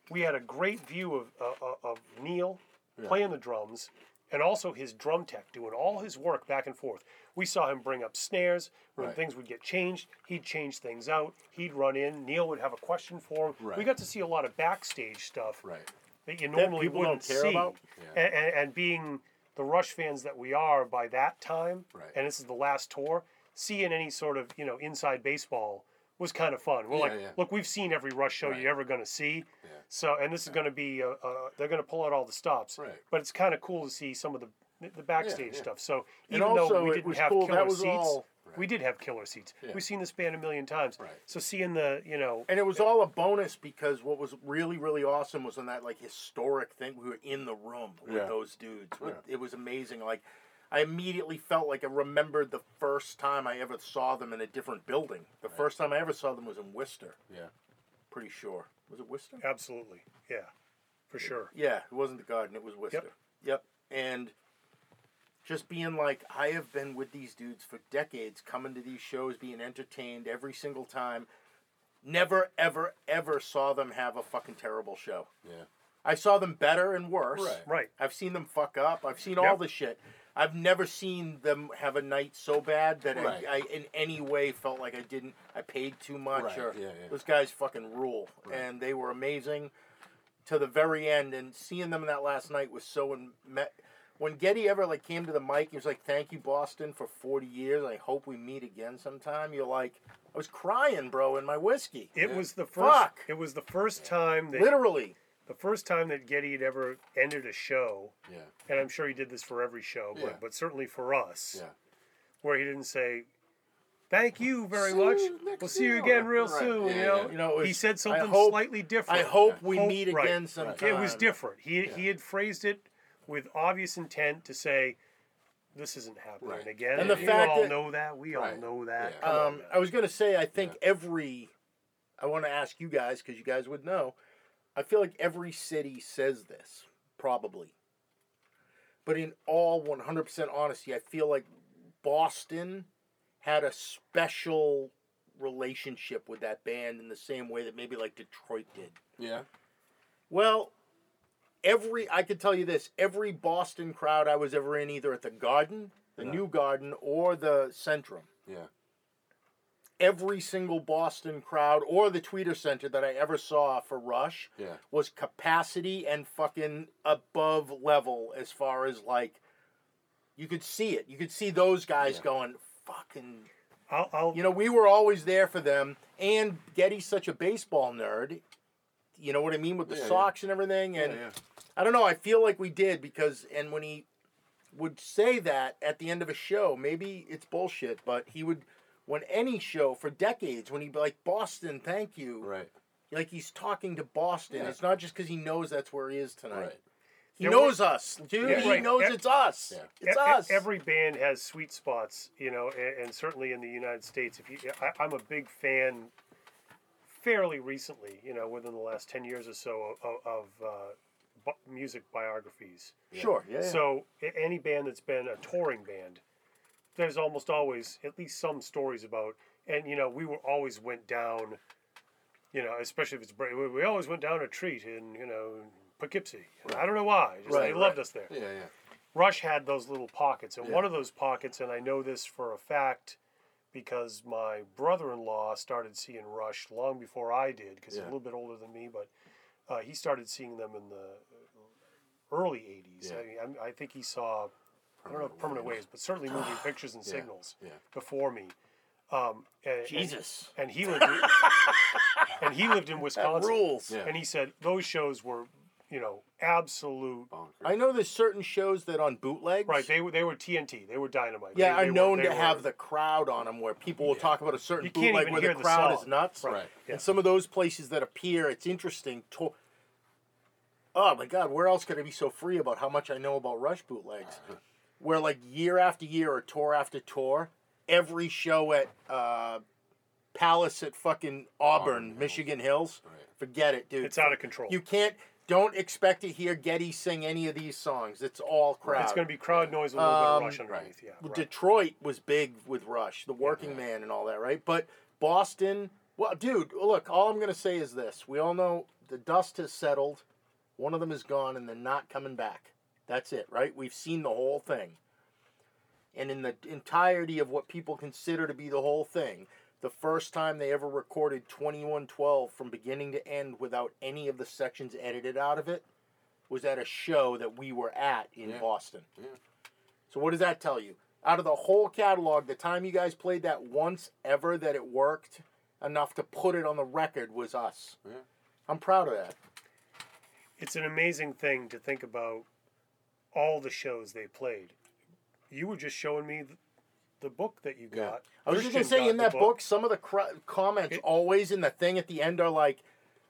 we had a great view of uh, uh, of Neil Yeah. playing the drums, and also his drum tech doing all his work back and forth. We saw him bring up snares when Right. things would get changed. He'd change things out. He'd run in. Neil would have a question for him. We got to see a lot of backstage stuff Right. that you normally don't wouldn't care see. about? Yeah. And, and, and being the Rush fans that we are by that time, Right. and this is the last tour, seeing any sort of you know inside baseball was kind of fun. We're Yeah, like, yeah. look, we've seen every Rush show Right. you're ever going to see, Yeah. so and this is going to be uh, uh, they're going to pull out all the stops, Right. but it's kind of cool to see some of the the backstage stuff. So even though we didn't have cool, killer seats, all- we did have killer seats. We've seen this band a million times. Right. So seeing the you know And it was all a bonus because what was really, really awesome was on that like historic thing. We were in the room with those dudes. Yeah. It was amazing. Like I immediately felt like I remembered the first time I ever saw them in a different building. The first time I ever saw them was in Worcester. Yeah. Pretty sure. Was it Worcester? absolutely, yeah, for sure. Yeah, it wasn't the garden, it was Worcester. Yep. yep. And just being like, I have been with these dudes for decades, coming to these shows, being entertained every single time. Never, ever, ever saw them have a fucking terrible show. Yeah. I saw them better and worse. Right. Right. I've seen them fuck up. I've seen all Yep. the shit. I've never seen them have a night so bad that Right. I, I, in any way, felt like I didn't. I paid too much. Right, Or yeah, yeah. those guys fucking rule, Right. and they were amazing to the very end. And seeing them that last night was so. In, met, when Geddy ever like came to the mic, he was like, "Thank you, Boston, for forty years. I hope we meet again sometime." You're like, I was crying, bro, in my whiskey. It Yeah. was the first. Fuck. It was the first time that Literally. The first time that Geddy had ever ended a show, Yeah. and I'm sure he did this for every show, but Yeah. but certainly for us, Yeah. where he didn't say, "Thank you very See much. you We'll see you year." again real Right, soon." yeah, you know, yeah. You know, was- he said something hope- slightly different. I hope we Hope- meet right. again sometime. It was different. He he had phrased it with obvious intent to say, "This isn't happening Right. again." And the we fact all that- know that. We all know that. Yeah. Come on Um. I was going to say, I think every, I want to ask you guys because you guys would know. I feel like every city says this, probably. But in all 100% honesty, I feel like Boston had a special relationship with that band in the same way that maybe like Detroit did. Yeah. Well, every I could tell you this: every Boston crowd I was ever in, either at the Garden, the Yeah. New Garden, or the Centrum, Yeah. Every single Boston crowd or the Tweeter Center that I ever saw for Rush Yeah. was capacity and fucking above level as far as like you could see it. You could see those guys Yeah. going fucking. I'll, I'll You know, we were always there for them. And Geddy's such a baseball nerd. You know what I mean with the Yeah, yeah. socks and everything, and yeah, yeah. I don't know. I feel like we did because, and when he would say that at the end of a show, maybe it's bullshit, but he would, when any show for decades, when he'd be like, Boston, thank you. Right. Like he's talking to Boston. Yeah. It's not just because he knows that's where he is tonight. Right. He Yeah, knows us, dude. Yeah, he right. knows Yeah. it's us. Yeah. It's E- e- us. Every band has sweet spots, you know, and, and certainly in the United States. If you, I, I'm a big fan. Fairly recently, you know, within the last ten years or so, of, of uh, bu- music biographies. Sure. Yeah. yeah. So a- any band that's been a touring band, there's almost always at least some stories about. And you know, we were always went down. You know, especially if it's bra- we we always went down a treat in you know Poughkeepsie. I don't know why. Just Right, they loved right. us there. Yeah, yeah. Rush had those little pockets, and Yeah. one of those pockets, and I know this for a fact because my brother-in-law started seeing Rush long before I did, because he's a little bit older than me, but uh, he started seeing them in the early '80s. Yeah. I, mean, I think he saw I don't know if permanent waves, but certainly moving (sighs) pictures and signals yeah. before me. Um, and, and- Jesus. and, he lived in, (laughs) and he lived in That Wisconsin. rules. Yeah. And he said those shows were, you know, absolute. Bonkers. I know there's certain shows that on bootlegs. Right, they were they were TNT. They were dynamite. Yeah, they, are they known were, to they have the crowd on them, where people will Yeah. talk about a certain You can't bootleg even where hear the the crowd song. is nuts. Right. Yeah. And some of those places that appear, it's interesting. To... Oh my God, where else could I be so free about how much I know about Rush bootlegs? (laughs) Where like year after year or tour after tour, every show at uh, Palace at fucking Auburn, Auburn Hills. Michigan Hills, Right. forget it, dude. It's out of control. You can't. Don't expect to hear Geddy sing any of these songs. It's all crowd. It's going to be crowd noise, a little bit Um, of rush underneath. right. Yeah, right. Detroit was big with Rush, the working man and all that, right? But Boston, well, dude, look, all I'm going to say is this. We all know the dust has settled. One of them is gone and they're not coming back. That's it, right? We've seen the whole thing. And in the entirety of what people consider to be the whole thing, the first time they ever recorded 2112 from beginning to end without any of the sections edited out of it was at a show that we were at in Yeah. Boston. Yeah. So what does that tell you? Out of the whole catalog, the time you guys played that once ever that it worked enough to put it on the record was us. Yeah. I'm proud of that. it's an amazing thing to think about all the shows they played. You were just showing me the, the book that you Yeah. got. I was just gonna say in that book, some of the cr- comments It- always in the thing at the end are like,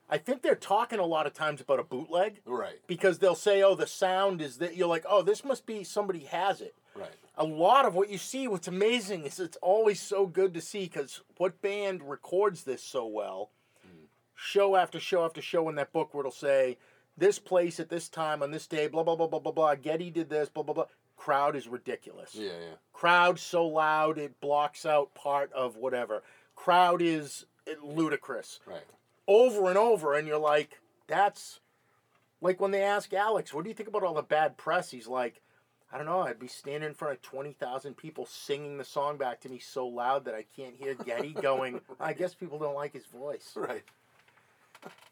I think they're talking a lot of times about a bootleg Right. because they'll say, "Oh, the sound is that." You're like, "Oh, this must be somebody has it." Right. a lot of what you see, what's amazing is it's always so good to see because what band records this so well? Hmm. Show after show after show in that book where it'll say, this place at this time on this day, blah, blah, blah, blah, blah, blah. Geddy did this, blah, blah, blah. Crowd is ridiculous. Yeah, yeah. Crowd so loud it blocks out part of whatever. Crowd is eh, ludicrous. Right. Over and over, and you're like, that's like when they ask Alex, what do you think about all the bad press? He's like, I don't know. I'd be standing in front of 20,000 people singing the song back to me so loud that I can't hear Geddy going, (laughs) I guess people don't like his voice. Right.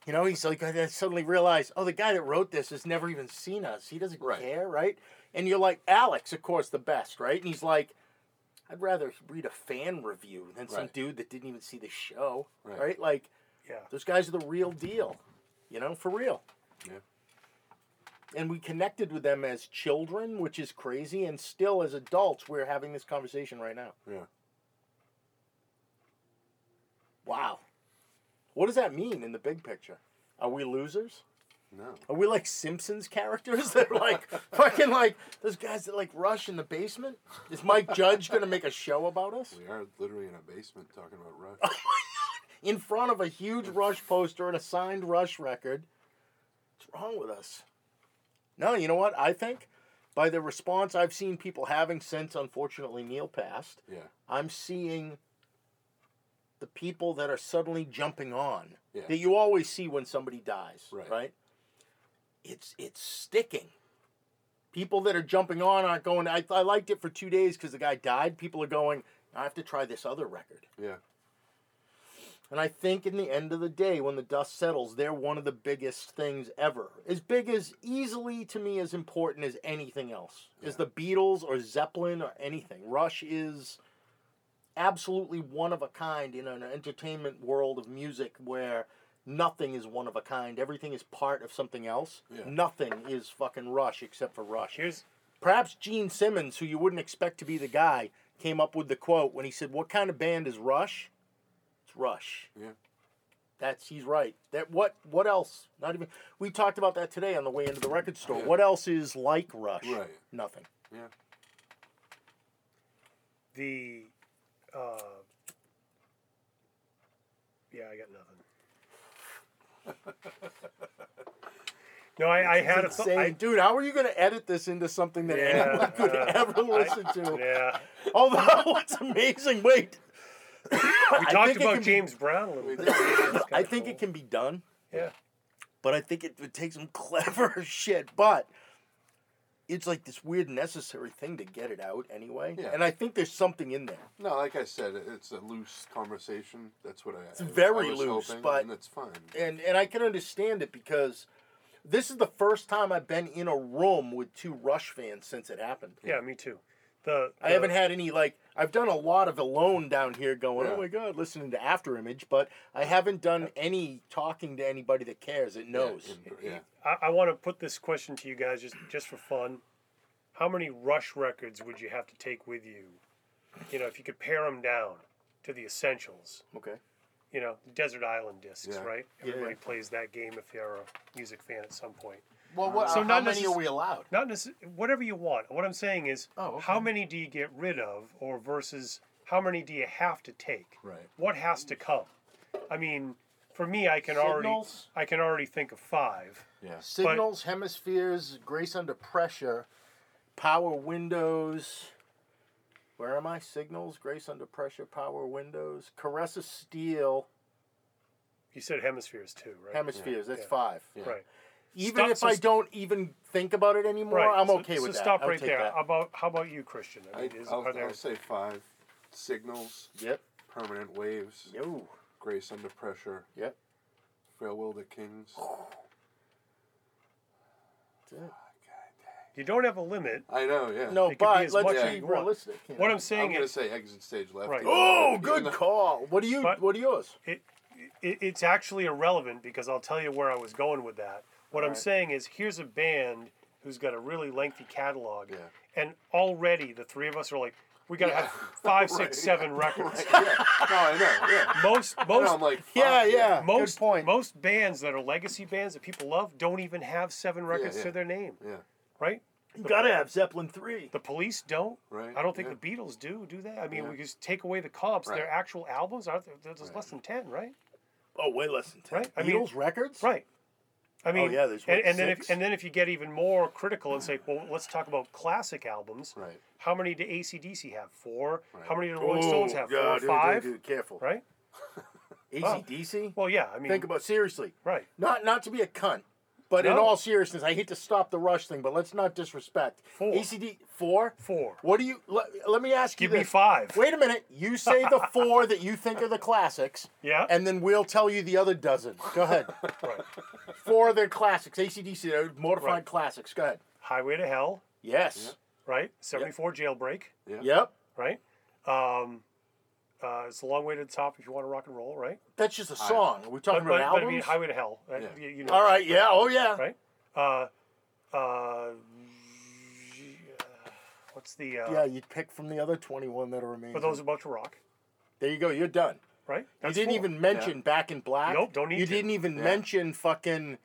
You know, he's like, I suddenly realized, oh, the guy that wrote this has never even seen us. He doesn't Right. care, right? And you're like, Alex, of course, the best, right? And he's like, I'd rather read a fan review than some Right. dude that didn't even see the show, Right. right? Like, Yeah. those guys are the real deal, you know, for real. Yeah. And we connected with them as children, which is crazy, and still as adults, we're having this conversation right now. Yeah. Wow. What does that mean in the big picture? Are we losers? No. Are we like Simpsons characters (laughs) that are like fucking like those guys that like rush in the basement? Is Mike Judge gonna make a show about us? We are literally in a basement talking about Rush. (laughs) Oh in front of a huge Rush poster and a signed Rush record. What's wrong with us? No, you know what? I think by the response I've seen people having since unfortunately Neil passed, yeah. I'm seeing the people that are suddenly jumping on Yeah. that you always see when somebody dies, Right. right? It's it's sticking. People that are jumping on aren't going. I, I liked it for two days because the guy died. People are going. I have to try this other record. Yeah. And I think in the end of the day, when the dust settles, they're one of the biggest things ever. As big as easily to me as important as anything else. As Yeah. the Beatles or Zeppelin or anything. Rush is absolutely one of a kind in an entertainment world of music where nothing is one of a kind. Everything is part of something else. Yeah. Nothing is fucking Rush except for Rush. Here's Perhaps Gene Simmons, who you wouldn't expect to be the guy, came up with the quote when he said, "What kind of band is Rush?" It's Rush. Yeah. That's he's right. That what what else? Not even we talked about that today on the way into the record store. Yeah. What else is like Rush? Right. Nothing. Yeah. the. Uh, yeah, I got nothing. (laughs) no, I, I had a It's th- I, dude. How are you going to edit this into something that Yeah, anyone could uh, ever listen to? yeah. Although (laughs) it's amazing. Wait, We talked about can be- James Brown a little bit. I think cool. it can be done, Yeah. but I think it would take some (laughs) clever shit. But it's like this weird necessary thing to get it out anyway. Yeah. And I think there's something in there. No, like I said, it's a loose conversation. That's what I. It's very loose, but- and it's fine. and and I can understand it because this is the first time I've been in a room with two Rush fans since it happened. Yeah, me too. The, I haven't had any like I've done a lot of alone down here going, oh Yeah. oh my god, listening to After Image, but I haven't done any talking to anybody that cares, that knows. Yeah, yeah. I, I want to put this question to you guys just just for fun. How many Rush records would you have to take with you? You know, if you could pare them down to the essentials. Okay. You know, Desert Island discs, Yeah. right? Yeah. Everybody plays that game if they're a music fan at some point. Well, what, So uh, how not many necess- are we allowed? Not necessarily whatever you want. What I'm saying is, Oh, how many do you get rid of, or versus how many do you have to take? Right. What has to come? I mean, for me, I can already I can already think of five. Yeah. Signals, hemispheres, grace under pressure, power windows. Where am I? Signals, grace under pressure, power windows, caress of steel, You said hemispheres too, right? hemispheres. That's Yeah. five. Yeah. Right. Even Stop- if so I st- don't even think about it anymore, Right. I'm okay so with that. So stop I'll right there. that. How about how about you, Christian? I I, mean, is, I'll, there I'll say five. Signals, Yep. permanent waves, Yo. grace under pressure, Yep. farewell to kings. That's ah, you don't have a limit. I know, yeah. No, It but let's much be you realistic. you What. I'm saying I'm gonna is, say exit stage left. Right. Oh, though- good even though- call. What do you? But- what are yours? it, it, it's actually irrelevant because I'll tell you where I was going with that. What I'm Alright. saying is, here's a band who's got a really lengthy catalog, Yeah. and already the three of us are like, we got to have (laughs) five, six, (laughs) Right. seven records. Right, yeah. No, I know. Yeah. (laughs) Most I know, most I'm like, Yeah, yeah. most good point. most bands that are legacy bands that people love don't even have seven records yeah. to their name, Yeah. right? you gotta have Zeppelin three. The Police don't. Right. I don't think yeah. the Beatles do. Do they? I mean, Yeah. we just take away the comps. Their actual albums are there's Right. less than ten, right? Oh, way less than ten. Right, I mean- Beatles records. Right. I oh, mean, Oh, yeah, there's, and, what, and then if and then if you get even more critical and say, well, let's talk about classic albums. Right. How many do ACDC have? Four. Right. How many do the Rolling Stones have? Four, God, dude, five. dude, dude, careful. Right. (laughs) ACDC. Well, yeah. I mean, Think about seriously. right. Not not to be a cunt, but in all seriousness, I hate to stop the rush thing, but let's not disrespect. Four. ACD four. Four. What do you? Let, let me ask Give you Give me five. Wait a minute. You say the (laughs) four that you think are the classics, Yeah. and then we'll tell you the other dozen. Go ahead. (laughs) right. Four of their classics. ACDC, they're mortified Right. classics. Go ahead. Highway to Hell. Yes. Right. Seventy-four Jailbreak. Yep. Right. Um, uh, it's a long way to the top if you want to rock and roll. Right. That's just a song. Are we talking But, but, about but I albums? mean, Highway to Hell. uh, Yeah. You, you know. All right. Yeah. Oh yeah. Right. Uh, uh, what's the? Uh, Yeah. You pick from the other twenty-one that are remaining. For those about to rock. there you go. You're done. Right. You didn't four. even mention Back in Black. Nope, don't need You to. didn't even Yeah. mention fucking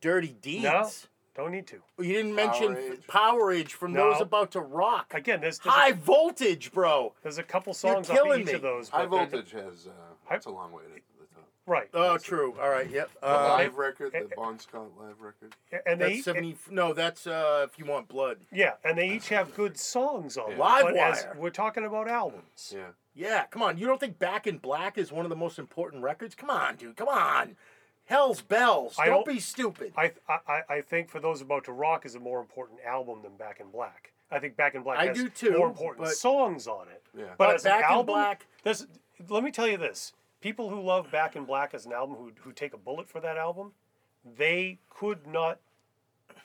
Dirty Deeds. No. Don't need to. You didn't mention Age. Power Age from No. those about to rock. Again, there's there's, High a, voltage, bro. there's a couple songs off killing each me. of those. High but they're- voltage has. Uh, it's a long way to the top. Right. Oh, That's- true. All right. Yep. The Uh, live record, the Bon Scott live record. And they that's seventy. No, that's uh, if you want blood. yeah, and they each have good songs on them. Live but as Wire. we're talking about albums. Yeah. Yeah, come on. You don't think Back in Black is one of the most important records? Come on, dude. Come on. Hell's bells. I don't don't- be stupid. I, I I think for those about to rock is a more important album than Back in Black. I think Back in Black I has do too, more important but- songs on it. Yeah. But, But as Back an in album, Black- there's, let me tell you this: people who love Back in Black as an album, who who take a bullet for that album, they could not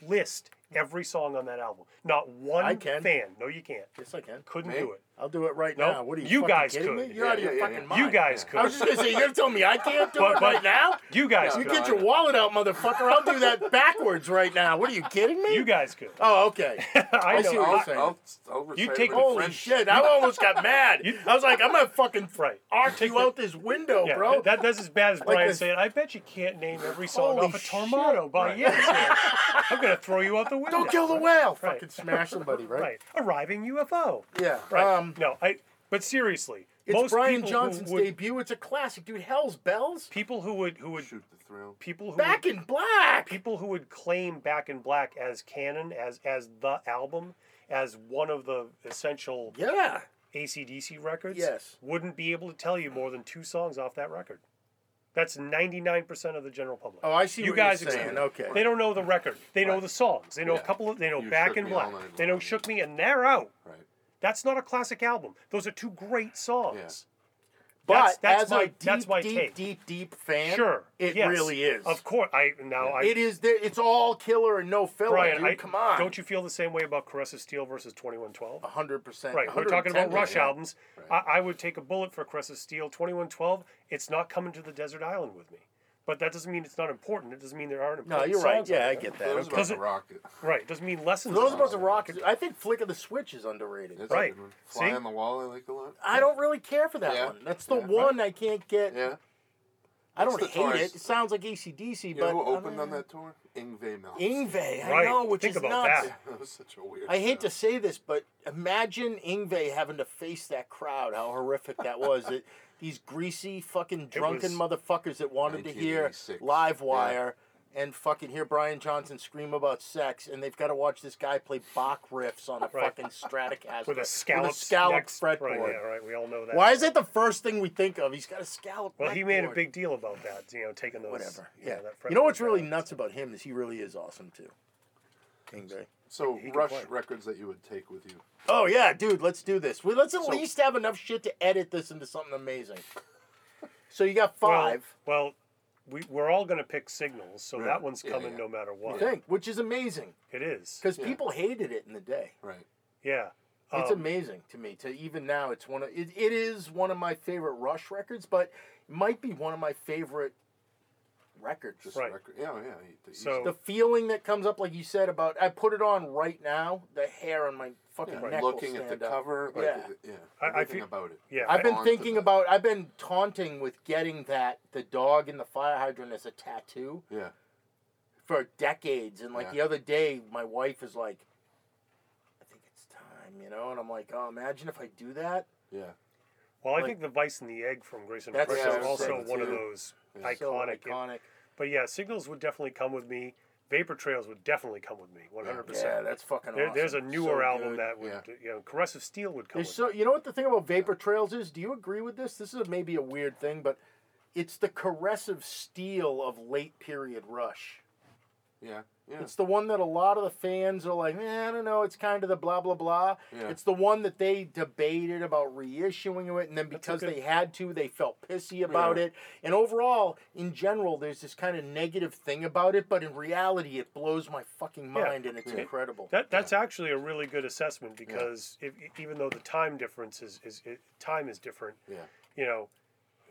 list every song on that album. Not one I can. fan. No, you can't. Yes, I can. Couldn't Me? do it. I'll do it right Nope. now. What are you? You fucking guys kidding could. Me? You're Yeah, out of your yeah, yeah, fucking yeah. mind. You guys Yeah. could. I was just gonna say, you're gonna tell me I can't do But- it but- right now? You guys You could. get your wallet out, motherfucker. I'll do that backwards right now. What are you kidding me? You guys could. Oh, okay. (laughs) I see know. what I'll, you're saying. I'll, I'll recite take- with a Holy friend. shit! I almost got mad. You- I was like, I'm gonna fucking Right. arc Take you the- out this window, Yeah, bro. that, that's as bad as Like Brian this- saying, I bet you can't name every song Holy off of shit. Tormato by Right. Yes. I'm going to throw you out the window. Don't kill the whale. Fucking smash somebody, right? Right. Arriving UFO. Yeah. Right. Um, Um, no, I. But seriously, it's most Brian people Johnson's would, debut. It's a classic, dude. Hell's bells. people who would who would Shoot the thrill. people who Back would, in black. people who would claim Back in Black as canon as as the album as one of the essential Yeah. ACDC records Yes. wouldn't be able to tell you more than two songs off that record. That's 99% of the general public. Oh, I see you what guys you're saying. accept. Okay. They don't know the record. They know the songs. They know Yeah. a couple of. They know You Back Shook in Me Black. Night They know Long. Shook Me, and they're out. Right. That's not a classic album. Those are two great songs. But That's- that's as my- a deep, that's my deep, take. deep, deep fan, Sure, it yes. really is. Of course, I now I it is. There, it's all killer and no filler. Brian. dude. I, Come on. Don't you feel the same way about Caress of Steel versus Twenty One Twelve? hundred percent. Right, we're talking about Rush yeah. albums. I, I would take a bullet for Caress of Steel. Twenty One Twelve. It's not coming to the desert island with me, but that doesn't mean it's not important. It doesn't mean there aren't important. No, you're right. Yeah, I get that. those Okay. about Does the it- rocket. Right, it doesn't mean lessons. For those on about the there. rock, I think Flick of the Switch is underrated. It's Right. a good one. Fly See? on the wall, I like a lot. I don't really care for that Yeah. one. That's the Yeah. one I can't get. Yeah. I don't What's hate tours? it. It sounds like ACDC, You but know who I opened don't on know. that tour? Yngwie Malmsteen. Yngwie, I Right. know, which Think is about nuts. that. (laughs) that was such a weird. I hate to say this, but imagine Yngwie having to face that crowd. How horrific that was! It, these greasy, fucking drunken was- motherfuckers that wanted to hear Live Wire and fucking hear Brian Johnson scream about sex, and they've got to watch this guy play Bach riffs on a Right. fucking Stratocaster with a scallop, scalloped fretboard. Right, yeah, right. We all know that. Why is that the first thing we think of? He's got a scallop. Well, he made a big deal about that. You know, taking those. whatever. Yeah. that you know what's really nuts about him is he really is awesome too. Yngwie. So He Rush records that you would take with you. Oh yeah, dude, let's do this. We let's at So- least have enough shit to edit this into something amazing. So you got Well- five, Well, we we're all going to pick signals, so Right. that one's Yeah, coming yeah. no matter I what. think, which is amazing It is. because Yeah. people hated it in the day. Right. Yeah. It's Um, amazing to me. To even now, it's one of it, it is one of my favorite Rush records, but it might be one of my favorite records. Just Right. record. Yeah, yeah. he- he- So- the feeling that comes up, like you said about, I put it on right now. The hair on my fucking yeah, neck looking will at the up. cover, like, Yeah. Uh, yeah, I- I feel- about it. Yeah. I've been thinking about. I've been taunting with getting that the dog in the fire hydrant as a tattoo Yeah. for decades, and like Yeah. the other day, my wife is like, "I think it's time," you know, and I'm like, "Oh, imagine if I do that." Yeah. Well, I like- think the Vice and the Egg from Grace and That's Press is also sick, one of those Yeah. So iconic. iconic. But yeah, Signals would definitely come with me. Vapor Trails would definitely come with me, one hundred Yeah, percent. that's fucking There, awesome. There's a newer So album good. that would, Yeah. you know, Caress of Steel would come with so me. you know what the thing about Vapor Trails is? Do you agree with this? This is maybe a weird thing, but it's the Caress of Steel of late period Rush. Yeah. Yeah. It's the one that a lot of the fans are like, eh, I don't know, it's kind of the blah blah blah. Yeah. It's the one that they debated about reissuing it, and then because good- they had to, they felt pissy about Yeah. it. And overall, in general, there's this kind of negative thing about it, but in reality, it blows my fucking Yeah. mind, and it's Yeah. incredible. That that's actually a really good assessment because if, even though the time difference is, is it, time is different, Yeah. you know,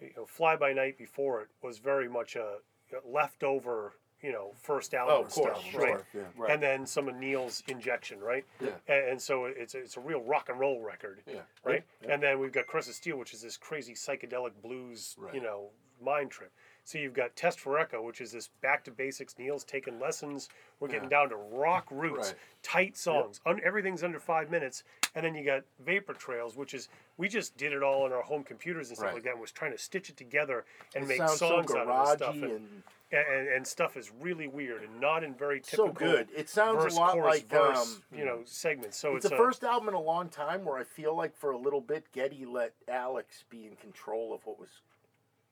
you know, Fly by Night before it was very much a leftover, you know, first album Oh, of course, stuff, sure. right? Yeah. Right. And then some of Neil's injection, right? Yeah. And, and so it's a, it's a real rock and roll record, Yeah. right? And then we've got Caress of Steel, which is this crazy psychedelic blues, Right. you know, mind trip. So you've got Test for Echo, which is this back to basics. Neil's taking lessons. We're getting Yeah. down to rock roots, Right. tight songs. Un- everything's under five minutes. And then you got Vapor Trails, which is we just did it all on our home computers and stuff Right. like that. and was trying to stitch it together and It make sounds so songs out of this stuff. And, and and, and, stuff is really weird and not in very so typical good. It sounds verse, a lot chorus, like verse, um, you know, segments. So it's it's, the a, first album in a long time where I feel like for a little bit Getty let Alex be in control of what was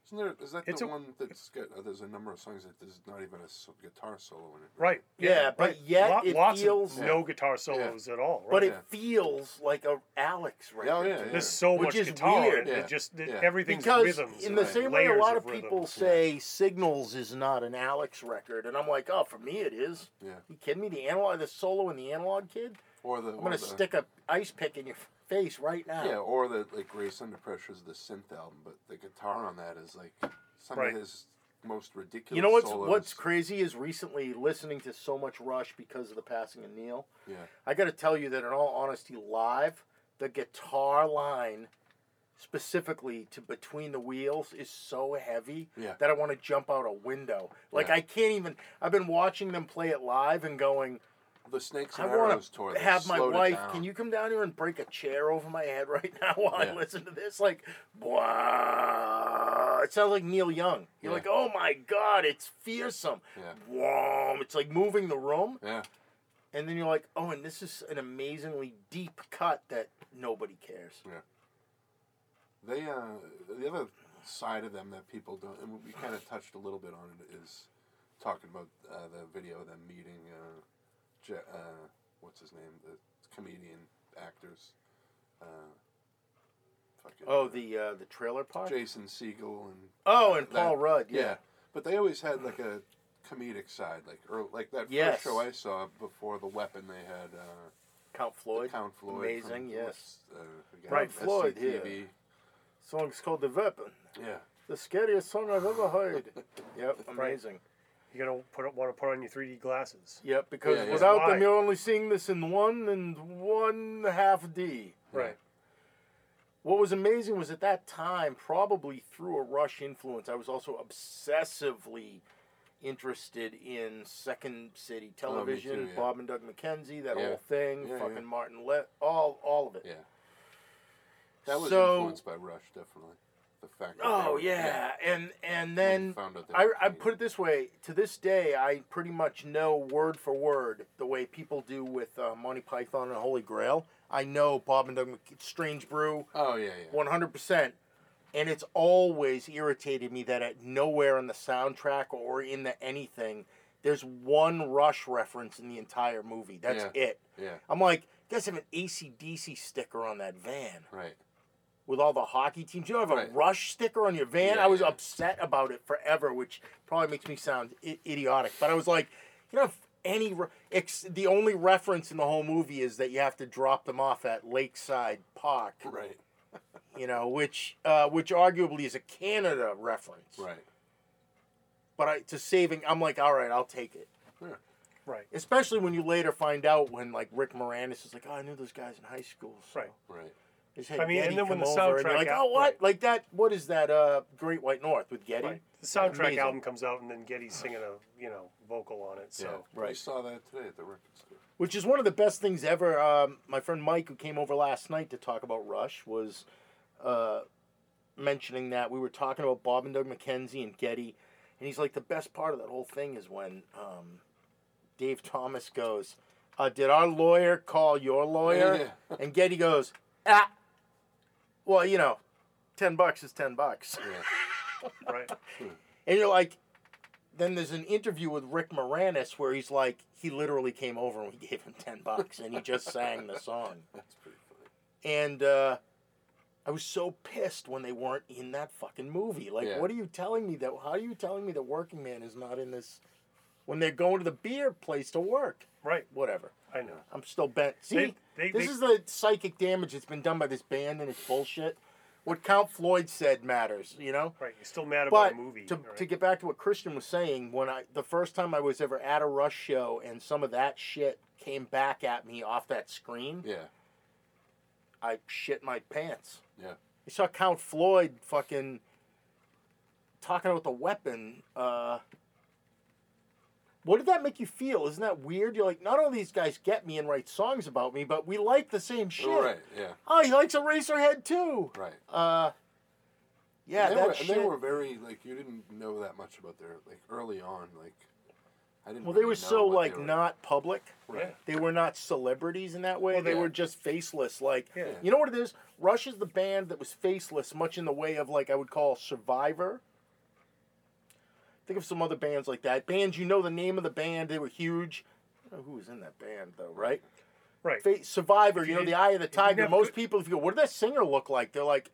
Isn't there? Is that It's the a- one that's got? Uh, there's a number of songs that there's not even a so- guitar solo in it. Right. Yeah, but yet it lots feels- of no guitar solos at all. Right? But it Yeah. feels like a Alex record. Oh, yeah, to yeah. There's so Which much is guitar. weird. It just it- Yeah. everything's because rhythms. in the right? same way a lot of rhythm. people say Signals is not an Alex record, and I'm like, oh, for me it is. Yeah. You kidding me? The analog, the solo in the analog kid. Or the. I'm or gonna the, stick a ice pick in your face right now. Yeah, or the like Grace Under Pressure is the synth album, but the guitar on that is like some Right. of his most ridiculous. You know what's solos. what's crazy is recently listening to so much Rush because of the passing of Neil. Yeah. I got to tell you that in all honesty, live the guitar line specifically to between the wheels is so heavy Yeah. that I want to jump out a window. Like Yeah. I can't even. I've been watching them play it live and going. The Snakes I and want Arrows tour. to have my wife. Can you come down here and break a chair over my head (laughs) right now while Yeah. I listen to this? Like, wow! It sounds like Neil Young. You're Yeah. like, oh my god, it's fearsome. Yeah. Wow! It's like moving the room, Yeah. and then you're like, oh, and this is an amazingly deep cut that nobody cares. Yeah. They uh the other side of them that people don't and we kind of touched a little bit on it is talking about uh, the video of them meeting uh, Je- uh what's his name the comedian actors uh fucking, Oh, the uh, the trailer park. Jason Segel and Oh, and that- Paul Rudd. yeah. But they always had like a comedic side like or like that Yes. first show I saw before the weapon they had uh Count Floyd. Count Floyd Amazing, from, yes. uh, again, Right, Floyd, SCTV. Song's called The Weapon. yeah The scariest song I've ever heard. (laughs) yep, amazing. You're gonna put it, want to put on your 3D glasses. Yep, because Yeah, yeah. without Why? them, you're only seeing this in one and one half D. Right. What was amazing was at that time, probably through a Rush influence, I was also obsessively interested in Second City oh, Television, Oh, too, yeah. Bob and Doug McKenzie, that Yeah. whole thing, Yeah, fucking yeah. Martin Let, all all of it. Yeah. That was So- influenced by Rush, definitely. The fact. That Oh were- yeah, and and then found out I, I put it this way: to this day, I pretty much know word for word the way people do with uh, Monty Python and Holy Grail. I know Bob and Doug Strange Brew, Oh yeah, yeah. one hundred percent, and it's always irritated me that at nowhere in the soundtrack or in the anything, there's one Rush reference in the entire movie. That's Yeah. it. Yeah. I'm like, you guys have an ACDC sticker on that van Right. With all the hockey teams. You don't have a Right. rush sticker on your van. Yeah, I was yeah. upset about it forever, which probably makes me sound I- idiotic. But I was like, you know, if any re- ex- the only reference in the whole movie is that you have to drop them off at Lakeside Park. Right. (laughs) You know, which uh, which arguably is a Canada reference. Right. But I, to saving, I'm like, all right, I'll take it. Right. Especially when you later find out when like Rick Moranis is like, oh, I knew those guys in high school. So. Right. Right. Just had I mean, and then when the over and you're soundtrack like, out- oh, what? right. Like that? What is that? Uh, Great White North with Geddy. Right. The soundtrack Amazing. album comes out, and then Geddy's singing a you know vocal on it. So yeah. We saw that today at the record store. Which is one of the best things ever. Um, my friend Mike, who came over last night to talk about Rush, was uh, mentioning that we were talking about Bob and Doug McKenzie and Geddy, and he's like, the best part of that whole thing is when um, Dave Thomas goes, uh, "Did our lawyer call your lawyer?" Yeah. And Geddy goes, (laughs) "Ah, well, you know, ten bucks is ten bucks." Yeah. (laughs) right. And you're like, then there's an interview with Rick Moranis where he's like, he literally came over and we gave him 10 bucks and he just sang the song. (laughs) That's pretty funny. And uh, I was so pissed when they weren't in that fucking movie. Like, Yeah. what are you telling me that, how are you telling me that Working Man is not in this when they're going to the beer place to work? Right. Whatever. I know. I'm still bent. See, They- they- this they- is the psychic damage that's been done by this band and it's bullshit. What Count Floyd said matters, you know? Right. You're still mad But about a movie. to, right? to get back to what Christian was saying, when I the first time I was ever at a Rush show and some of that shit came back at me off that screen, Yeah. I shit my pants. Yeah. You saw Count Floyd fucking talking about the weapon. Uh, what did that make you feel? Isn't that weird? You're like, not only these guys get me and write songs about me, but we like the same shit. Right. Yeah. Oh, he likes Eraserhead too. Right. Uh, yeah, and they that were, shit. And they were very like you didn't know that much about their like early on like. I didn't. well, they really were so like were- not public. Right. They were not celebrities in that way. Well, they they- were just faceless. Like, Yeah. you know what it is? Rush is the band that was faceless, much in the way of like I would call Survivor Think of some other bands like that. Bands you know the name of the band. They were huge. I don't know who was in that band though, right? Right. Fa- Survivor. You you know, the Eye of the if you didn't Tiger. Most good- people, if you go, what did that singer look like? They're like,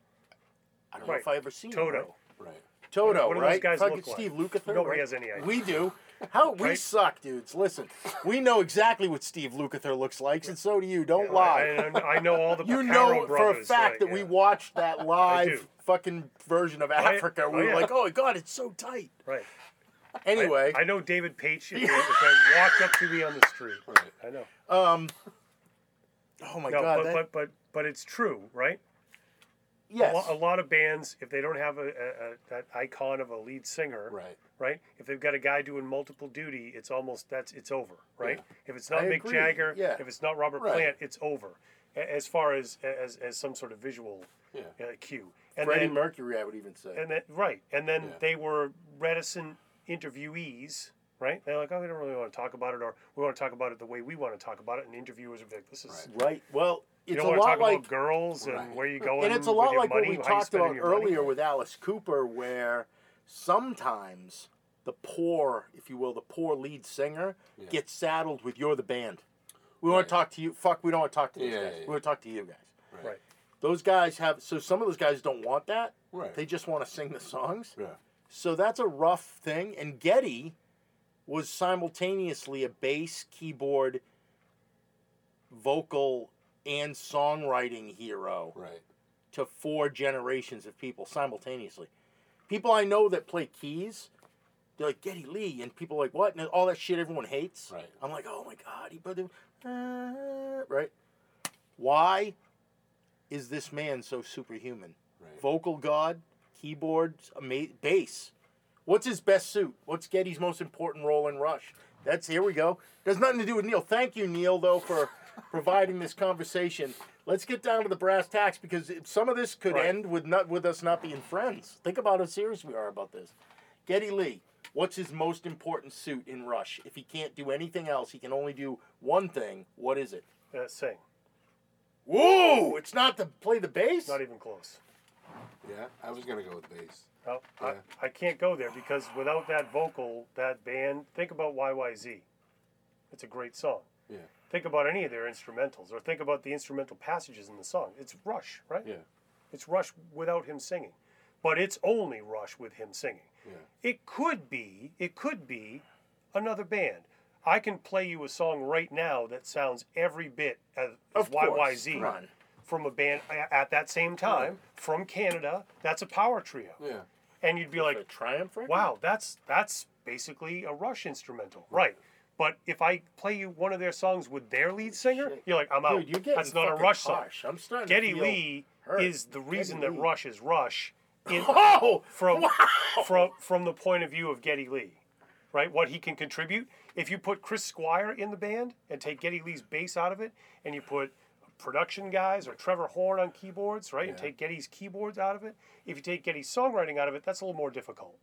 I don't know if I ever seen Toto. right? Right. Toto, What do those guys Fucking look like? Steve Lukather. Nobody right? has any idea. We do. How we Right? suck, dudes. Listen, we know exactly what Steve Lukather looks like, and so do you. Don't lie. And I know all the (laughs) you Picaro know for a fact right, that we watched that live fucking version of. Africa. Oh, we were yeah. like, oh my god, it's so tight. Right. Anyway, I, I know David Paich if, they- if they walked up to me on the street. Right. I know. um, oh my no, god, but, that, but but but it's true, right? yes, A, lo- a lot of bands, if they don't have a, a, a that icon of a lead singer, Right. right? If they've got a guy doing multiple duty, it's almost that's it's over, right? If it's not I Mick agree, Jagger, yeah. if it's not Robert Right. Plant, it's over. As far as as, as some sort of visual Yeah. uh, cue, and Freddie then Mercury, I would even say. and then right, and then Yeah. they were reticent interviewees. Right? They're like, oh, we don't really want to talk about it, or we want to talk about it the way we want to talk about it. And interviewers are like, this is Right. right. Well, you it's don't a want to lot talk like about girls and Right. where you going, and it's a lot like money, what we talked about your money. earlier with Alice Cooper, where sometimes the poor, if you will, the poor lead singer Yeah. gets saddled with "You're the band." We want to talk to you. Fuck, we don't want to talk to these Yeah, guys. yeah, yeah. We want to talk to you guys. Right. Right. Those guys have. So some of those guys don't want that. Right. They just want to sing the songs. Yeah. So that's a rough thing. And Geddy was simultaneously a bass, keyboard, vocal, and songwriting hero Right. to four generations of people simultaneously. People I know that play keys, they're like Geddy Lee, and people are like what? And all that shit everyone hates. Right. I'm like, oh my god, he put them, uh, right? Why is this man so superhuman? Right. Vocal god, keyboards, ama- bass. What's his best suit? What's Geddy's most important role in Rush? That's here we go. There's nothing to do with Neil. Thank you, Neil, though, for (laughs) providing this conversation. Let's get down to the brass tacks because some of this could Right. end with not with us not being friends. Think about how serious we are about this. Geddy Lee, what's his most important suit in Rush? If he can't do anything else, he can only do one thing. What is it? Uh, sing. Whoa! It's not to play the bass. Not even close. Yeah. I was gonna go with bass. No, Yeah. I, I can't go there because without that vocal, that band, think about YYZ. It's a great song. Yeah. Think about any of their instrumentals or think about the instrumental passages in the song. It's Rush, right? Yeah. It's Rush without him singing. But it's only Rush with him singing. Yeah. It could be, it could be another band. I can play you a song right now that sounds every bit as, as Of course. YYZ Come on. From a band at that same time from Canada. That's a power trio. Yeah. And you'd be like, triumph record? wow, that's that's basically a Rush instrumental, right? But if I play you one of their songs with their lead singer, Shit. you're like, I'm out. Dude, That's not a Rush song. I'm starting Geddy Lee hurt. is the reason Geddy that Lee. Rush is Rush. In, (laughs) Oh, from wow. from from the point of view of Geddy Lee, right? What he can contribute. If you put Chris Squire in the band and take Geddy Lee's bass out of it, and you put production guys or Trevor Horn on keyboards, right, and take Geddy's keyboards out of it. If you take Geddy's songwriting out of it, that's a little more difficult.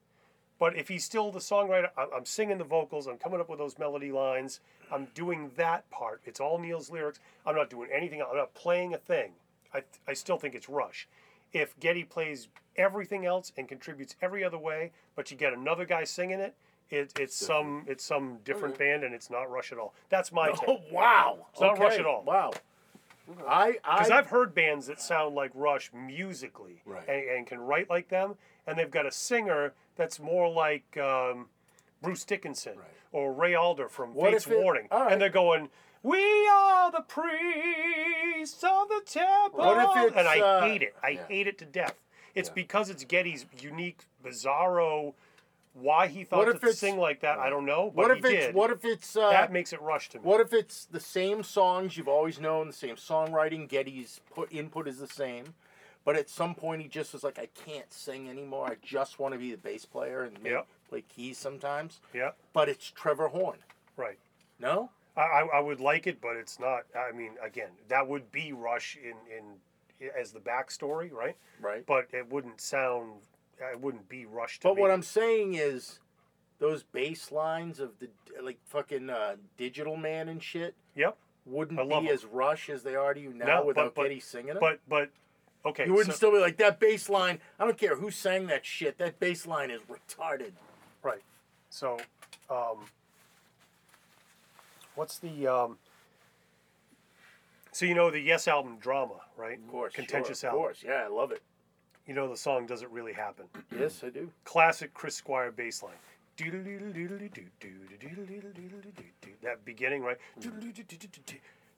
But if he's still the songwriter, I'm singing the vocals, I'm coming up with those melody lines, I'm doing that part. It's all Neil's lyrics. I'm not doing anything. I'm not playing a thing. I, I still think it's Rush. If Geddy plays everything else and contributes every other way, but you get another guy singing it, it it's some it's some different band and it's not Rush at all. That's my (laughs) oh, take. Oh wow! It's not. Rush at all. Wow. I I Because I've heard bands that sound like Rush musically Right. and, and can write like them, and they've got a singer that's more like um, Bruce Dickinson Right. or Ray Alder from What Fates it- Warning, right. and they're going, "We are the priests of the temple," What if it's, and I uh, hate it. I Yeah. hate it to death. It's Yeah. because it's Geddy's unique, bizarro. Why he thought What if to it's- sing like that, I don't know. But what if he it's did. what if it's uh, that makes it Rush to me. what if it's the same songs you've always known, the same songwriting, Geddy's put input is the same, but at some point he just was like, I can't sing anymore. I just want to be the bass player and Yeah. play keys sometimes. Yeah, But it's Trevor Horn. right. No. I, I I would like it, but it's not. I mean, again, that would be Rush in in as the backstory, right? Right. But it wouldn't sound. It wouldn't be rushed. But what I'm saying is, those bass lines of the like fucking uh, Digital Man and shit Yep. wouldn't be love be 'em. as rush as they are to you now No, without but- Geddy singing it. But but okay. you wouldn't so- still be like that bass line. I don't care who sang that shit. That bass line is retarded. right. So, um, what's the um, so you know the Yes album drama, right? Of course, contentious sure, of album. course. Yeah, I love it. You know the song "Does It Really Happen"? Yes, I do. Classic Chris Squire bass line. That beginning, right?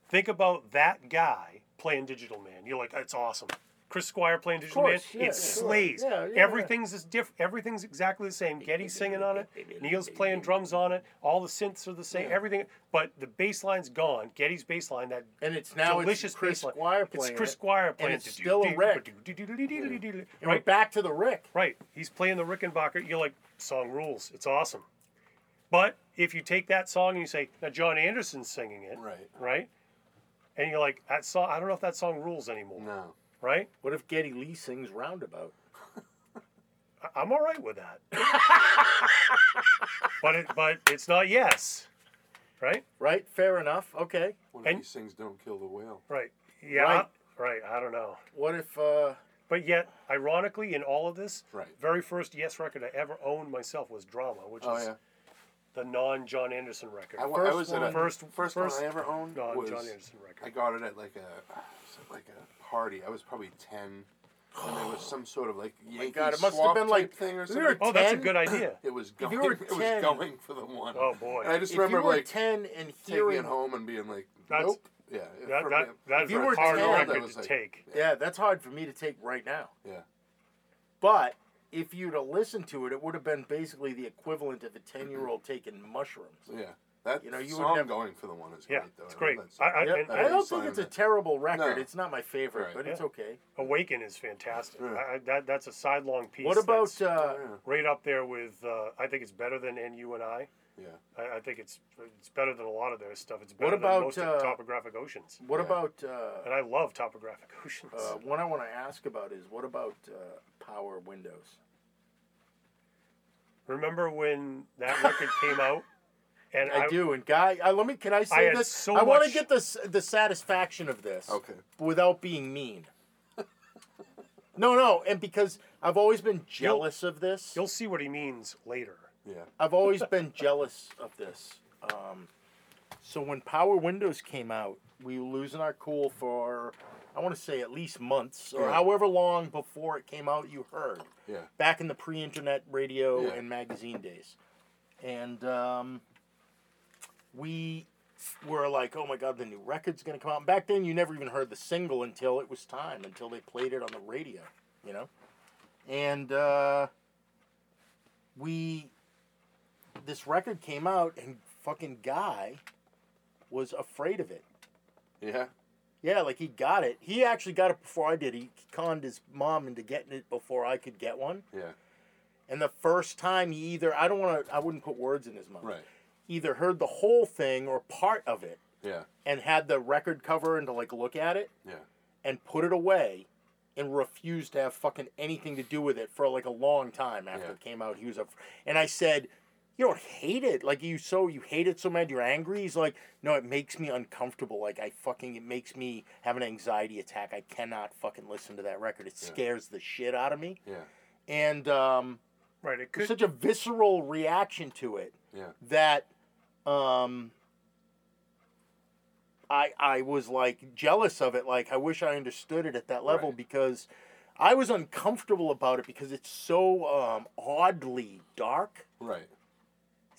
Think about that guy playing Digital Man. You're like, that's awesome. Chris Squire playing Digital course, Man, yeah, it sure. slays. Yeah, yeah, everything's is diff- Everything's exactly the same. Geddy's singing on it. Neil's playing drums on it. All the synths are the same. Everything, but the bass line's gone. Geddy's bass line, that And it's now delicious it's Chris bass line. Squire It's playing Chris Squire playing. it's still a Rick. Right, back to the Rick. right. He's playing the Rickenbacker. You're like, song rules. It's awesome. But if you take that song and you say, now Jon Anderson's singing it, Right. right? And you're like, that song. I don't know if that song rules anymore, No. Right? What if Geddy Lee sings Roundabout? I- I'm all right with that. (laughs) but it, but it's not yes, right? Right? Fair enough. Okay. What if And- he sings "Don't Kill the Whale"? Right. Yeah. Right. Right. I don't know. What if uh But yet, ironically, in all of this, Right. very first Yes record I ever owned myself was Drama, which Oh is yeah. the non-Jon Anderson record. I, wa- I First was at a First- first first one I ever owned was non-Jon Anderson record. I record. got it at like a was it like a party. I was probably ten, and there was (gasps) some sort of like oh Yankee God, it must have swap been type like- thing or something. were Oh, that's a 10? good idea. It was If going. you were it was 10 going for the one. Oh boy. And I just if you remember were like ten and taking hearing it home and being like, That's- nope. Yeah. That, for that, me- that you a were hard 10, record that to was like- take. Yeah, that's hard for me to take right now. Yeah. But if you'd have listened to it, it would have been basically the equivalent of a ten-year-old taking mushrooms. Yeah. That You know, you would song never- going for the one is Yeah, great though. it's I great. I- I- Yep. and- I don't think it's a terrible record. No. It's not my favorite, Right. but it's okay. Awaken is fantastic. Yeah. I, I- that, that's a sidelong piece. What about that's uh, Oh, right up there with? Uh, I think it's better than "And You and I." Yeah. I, I think it's it's better than a lot of their stuff. It's What better about, than most uh, of Topographic Oceans. what Yeah. about uh, And I love Topographic Oceans. uh, what I want to ask about is what about uh, Power Windows? Remember when that record came out? And I, do, and Guy, uh, let me. Can I say had this? so I want to get this the satisfaction of this. Okay. Without being mean. (laughs) no, no, and because I've always been jealous of this. You'll see what he means later. Yeah. I've always been jealous of this. Um, so when Power Windows came out, we were losing our cool for, I want to say at least months or Yeah. however long before it came out. You heard Yeah. back in the pre-internet radio Yeah. and magazine days, and um, we were like, "Oh my God, the new record's gonna come out." And back then, you never even heard the single until it was time, until they played it on the radio, you know. And uh, we, this record came out, and fucking guy was afraid of it. Yeah. Yeah, like he got it. He actually got it before I did. He conned his mom into getting it before I could get one. Yeah. And the first time he either I don't want to I wouldn't put words in his mouth. Right. Either heard the whole thing or part of it Yeah. and had the record cover and to like look at it Yeah. and put it away and refused to have fucking anything to do with it for like a long time after Yeah. it came out. He was a and I said, "You don't hate it. Like you so you hate it so bad you're angry." He's like, "No, it makes me uncomfortable. Like I fucking it makes me have an anxiety attack. I cannot fucking listen to that record. It Yeah. scares the shit out of me." Yeah. And um Right. It could. such a visceral reaction to it Yeah. that um I I was like jealous of it like I wish I understood it at that level Right. because I was uncomfortable about it because it's so um oddly dark. Right.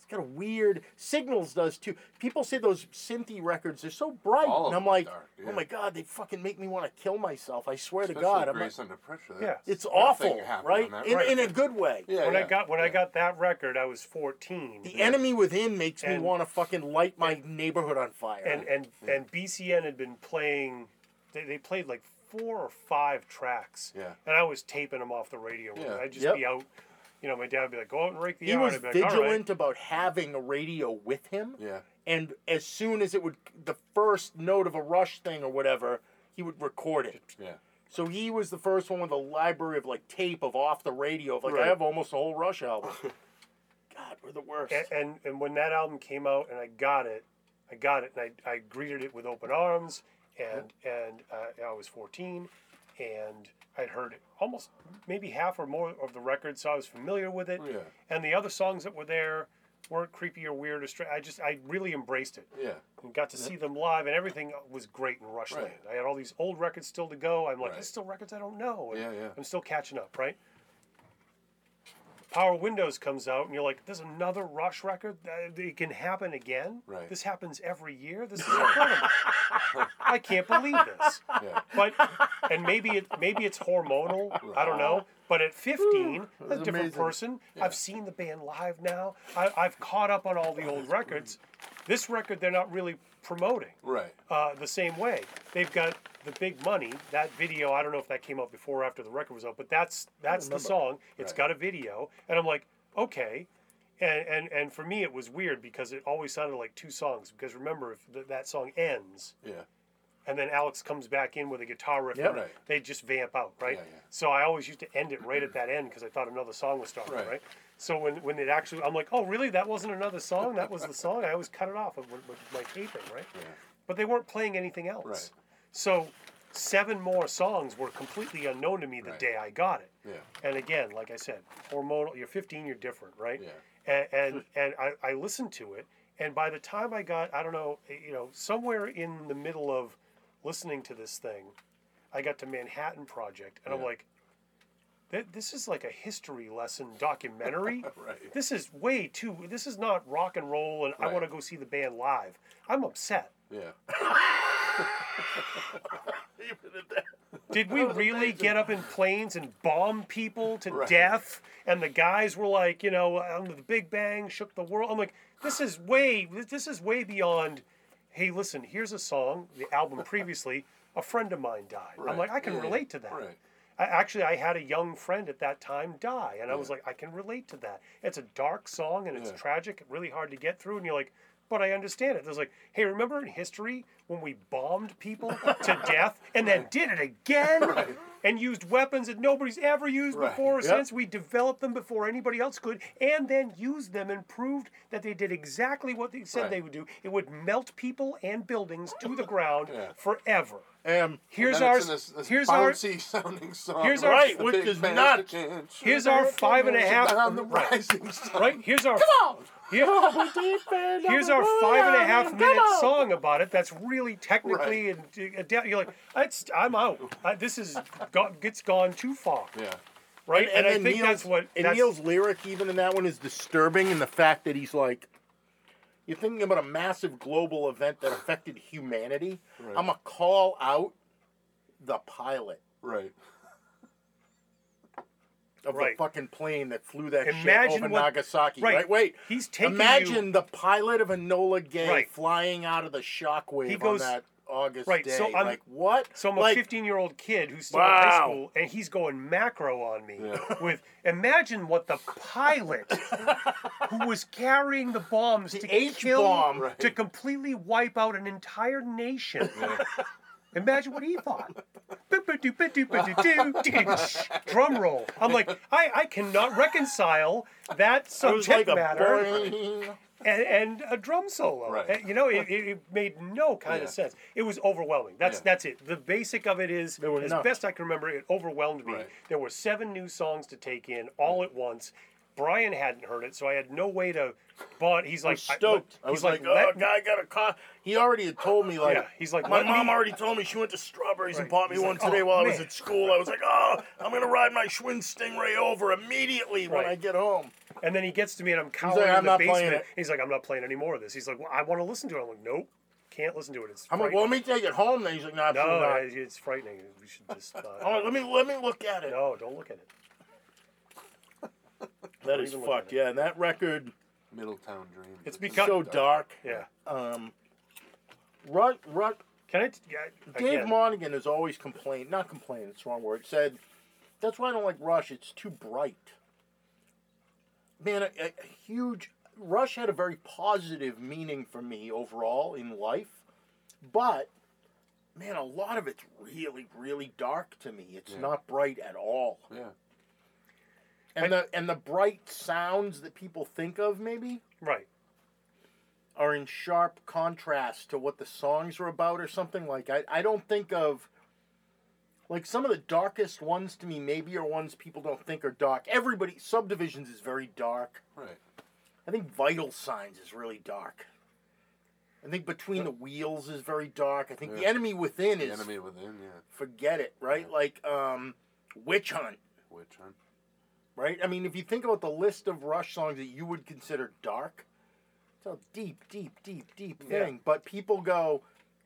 It's got a weird signals does too. People say those synthy records are so bright All and I'm like, dark, "Oh my god, they fucking make me want to kill myself. I swear Especially to god. I'm like, Under Pressure. Yeah. It's that awful, thing happened right? In, in a good way. Yeah. when yeah. I got when I got that record, I was 14. The enemy within makes me want to fucking light my neighborhood on fire. and and and BCN had been playing. They, they played like four or five tracks. Yeah. And I was taping them off the radio. Yeah. I'd just Yep. be out. You know, my dad would be like, "Go out and rake the he yard." was I'd be like, "All right." vigilant about having a radio with him, Yeah. and as soon as it would, the first note of a Rush thing or whatever, he would record it. Yeah. So he was the first one with a library of like tape of off the radio. Of like I have almost a whole Rush album. (laughs) God, we're the worst. and, and and when that album came out and I got it, I got it and I, I greeted it with open arms and and uh, I was 14 and I'd heard it. almost maybe half or more of the record, so I was familiar with it. Yeah. And the other songs that were there weren't creepy or weird or strange. I just I really embraced it Yeah. and got to see them live, and everything was great in Rushland. Right. I had all these old records still to go. I'm like, Right. there's still records I don't know. and Yeah, yeah. I'm still catching up, right? Power Windows comes out, and you're like, "There's another Rush record. It can happen again. Right. This happens every year. This is (laughs) incredible. I can't believe this." Yeah. But and maybe it maybe it's hormonal. I don't know. But at 15, a different amazing. person. I've seen the band live now. I, I've caught up on all the old records. This record, they're not really promoting Right. uh, the same way. They've got the big money. That video, I don't know if that came out before or after the record was out, but that's that's the song. It's Right. got a video, and I'm like, okay. And, and and for me, it was weird because it always sounded like two songs. Because remember, if th- that song ends, Yeah. and then Alex comes back in with a guitar riff, Yep. Right. they just vamp out, right? Yeah, yeah. So I always used to end it right at that end because I thought another song was starting, Right. right. So when, when it actually, I'm like, oh, really? That wasn't another song? That was the song? I always cut it off with, with my taping, right? Yeah. But they weren't playing anything else. Right. So seven more songs were completely unknown to me the Right. day I got it. Yeah. And again, like I said, hormonal. You're 15, you're different, right? Yeah. And and, hmm. and I, I listened to it, and by the time I got, I don't know, you know, somewhere in the middle of listening to this thing, I got to Manhattan Project, and I'm like, "Th- this is like a history lesson documentary. (laughs) Right. This is way too. This is not rock and roll, and I want to go see the band live. I'm upset. Yeah. (laughs) Did we really get up in planes and bomb people to Right. death? And the guys were like, you know, um, the Big Bang shook the world. I'm like, this is way, this is way beyond. Hey, listen, here's a song, the album previously. A friend of mine died. I'm like, I can Yeah, relate to that. Right. I, actually, I had a young friend at that time die, and I was like, I can relate to that. It's a dark song and it's Yeah. tragic, really hard to get through, and you're like, but I understand it. There's like, hey, remember in history when we bombed people to (laughs) death and then did it again and used weapons that nobody's ever used Right. before or Yep. since? We developed them before anybody else could, and then used them and proved that they did exactly what they said Right. they would do. It would melt people and buildings to the ground Yeah. forever. Um, Here's our this, this here's our (laughs) sounding song. here's our- Right, which is band nuts. that can't here's our five and a half down the right. rising sun. Right? Here's our here- (laughs) here's our five and a half minute song about it. That's really technically and uh, you're like, it's, I'm out. I, this is go, gets gone too far, Yeah. right? And, I think Neil's, that's what. And that's, Neil's lyric, even in that one, is disturbing in the fact that he's like, you're thinking about a massive global event that affected humanity. Right. I'm gonna call out the pilot Right. Of Right. the fucking plane that flew that shit over what- Nagasaki. right. Right. Wait. He's taking it Imagine you- the pilot of Enola Gay Right. flying out of the shockwave He goes- on that August Right, day. so I'm- like what? So I'm a like, 15 year old kid who's still in high school, and he's going macro on me Yeah. (laughs) with imagine what the pilot who was carrying the bombs The to H kill bomb. Right. to completely wipe out an entire nation. Imagine what he thought. Drum roll. I'm like, I, I cannot reconcile that subject like matter and, and a drum solo. Right. Uh, You know, it, it, it made no kind Yeah. of sense. It was overwhelming. That's Yeah. that's it. The basic of it is, as nuts. best I can remember, it overwhelmed me. Right. There were seven new songs to take in all at once. Brian hadn't heard it, so I had no way to. But he's I like was stoked. I, he's was like, let oh, guy got a car. He already had told me, like, Yeah, he's like, my mom me- already told me she went to Strawberries and bought me He's one like, today oh, while I was at school. I was like, oh, I'm going to ride my Schwinn Stingray over immediately when I get home. And then he gets to me, and I'm cowering like, in "I'm the not playing basement. it." He's like, I'm not playing any more of this. He's like, well, I want to listen to it. I'm like, nope, can't listen to it. It's I'm like, well, let me take it home. Then he's like, no, it's frightening. We should just. Uh, I'm let me let me look at it. no, don't look at it. That don't is even look fucked. Yeah, and that record Middletown Dream. It's is because so dark. yeah. Um, Rush, Rush, Can I? t- Yeah, Dave again, Monaghan has always complained, not complained, it's the wrong word, said, that's why I don't like Rush, it's too bright. Man, a, a huge, Rush had a very positive meaning for me overall in life, but, man, a lot of it's really, really dark to me. It's Yeah. not bright at all. Yeah. And the, and the bright sounds that people think of, maybe, Right. are in sharp contrast to what the songs are about or something like I, I don't think of like some of the darkest ones to me maybe are ones people don't think are dark everybody subdivisions is very dark Right. I think Vital Signs is really dark. I think Between the Wheels is very dark. I think The Enemy Within The is enemy within, yeah. forget it, right? Yeah. Like um, Witch Hunt, Witch hunt. Right? I mean, if you think about the list of Rush songs that you would consider dark, it's a deep, deep, deep, deep Yeah. thing. But people go,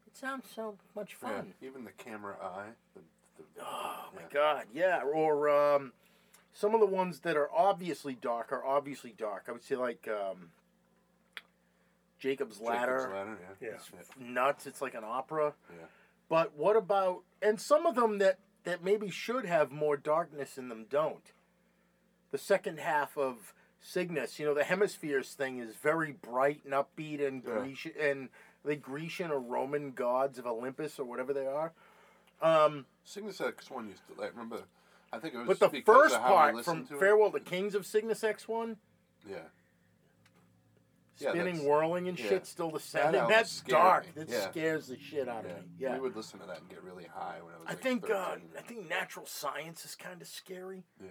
it sounds so much fun. Yeah. Even the camera eye. The, the, Oh my god, yeah. Or um, some of the ones that are obviously dark are obviously dark. I would say like um, Jacob's Ladder. Jacob's ladder, yeah. Yeah. It's nuts. It's like an opera. Yeah. But what about and some of them that that maybe should have more darkness in them don't. The second half of Cygnus, you know, the hemispheres thing is very bright and upbeat and Yeah. Grecian and the Grecian or Roman gods of Olympus or whatever they are. Um, Cygnus X one used to. I remember. I think it was. but the first part from to it. Farewell to Kings of Cygnus X one, Yeah. Yeah, spinning, that's- whirling and yeah. shit, still descending. album That's dark. me. That Yeah. scares the shit out Yeah. of me. Yeah. We would listen to that and get really high when I was. I like think uh, I think natural science is kind of scary. Yeah.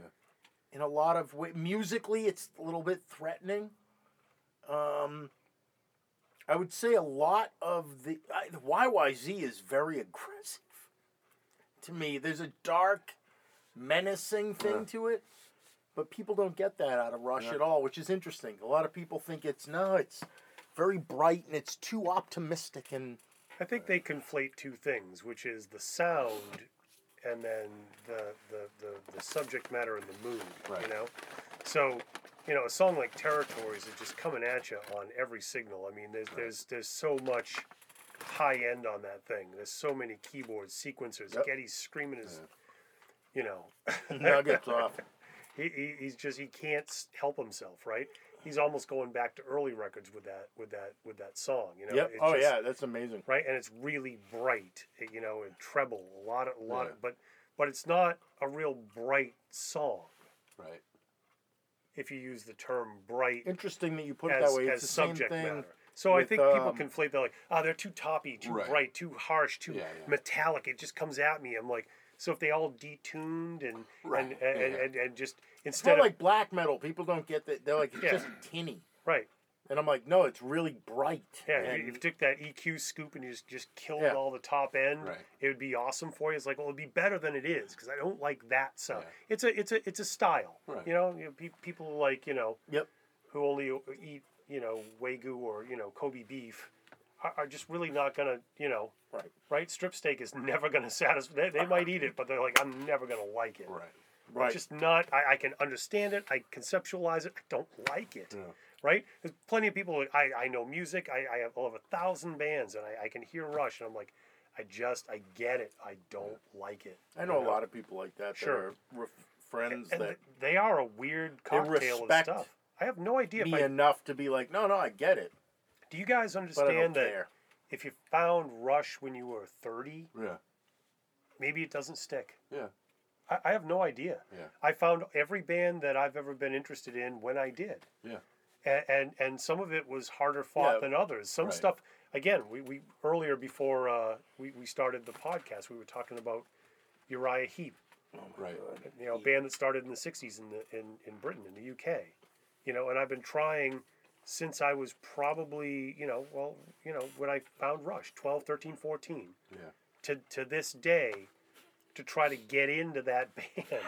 In a lot of way. Musically, it's a little bit threatening. Um, I would say a lot of the, I, the YYZ is very aggressive. To me, there's a dark, menacing thing Yeah. to it, but people don't get that out of Rush Yeah. at all, which is interesting. A lot of people think it's no, it's very bright and it's too optimistic and I think they conflate two things, which is the sound and then the the, the, the subject matter and the mood. Right. You know? So, you know, a song like Territories is just coming at you on every signal. I mean there's there's there's so much high end on that thing. There's so many keyboards, sequencers, Yep. Geddy's screaming his you know nuggets (laughs) off. he, he he's just he can't help himself, right? He's almost going back to early records with that with that with that song, you know. Yep. It's Oh just- yeah, that's amazing. right? And it's really bright, you know, and treble a lot of a lot, Yeah. of, but but it's not a real bright song Right. if you use the term bright Interesting that you put it that way. as It's the same subject thing. matter. So I with, think people um, conflate. They're like, oh, they're too toppy, too Right. bright, too harsh, too Yeah, yeah. metallic. It just comes at me. I'm like, so if they all detuned and Right, and, and, yeah. and and just instead not of like black metal. People don't get that. They're like it's Yeah. just tinny. right, And I'm like, no, it's really bright. Yeah, And- if you, if you took that EQ scoop and you just, just killed Yeah. all the top end, Right. it would be awesome for you. It's like, well, it'd be better than it is because I don't like that sound. Yeah. It's a it's a it's a style. Right. You know, you know pe- people like you know Yep. who only eat you know wagyu or you know Kobe beef are, are just really not gonna you know Right. right. Strip steak is (laughs) never gonna satisfy. They, they might eat it, but they're like, I'm never gonna like it. Right. Right. Just not. I, I can understand it. I conceptualize it. I don't like it. Yeah. Right? There's plenty of people. Like, I I know music. I I have over a thousand bands, and I, I can hear Rush, and I'm like, I just I get it. I don't like it. I know a lot of people like that. Sure. That are ref- friends And that they are a weird They cocktail of stuff. I have no idea. If me I, enough to be like, no, no, I get it, do you guys but I don't understand that care. if you found Rush when you were 30, Yeah. maybe it doesn't stick? Yeah. I, I have no idea. Yeah. I found every band that I've ever been interested in when I did. Yeah. and and, and some of it was harder fought Yeah. than others. Some Right. stuff again, we, we earlier before uh, we, we started the podcast, we were talking about Uriah Heep, Right. you know, a band that started in the '60s in the in, in Britain in the UK, you know, and I've been trying since I was probably you know well you know when I found Rush 12, 13, 14 Yeah. to to this day to try to get into that (laughs) band.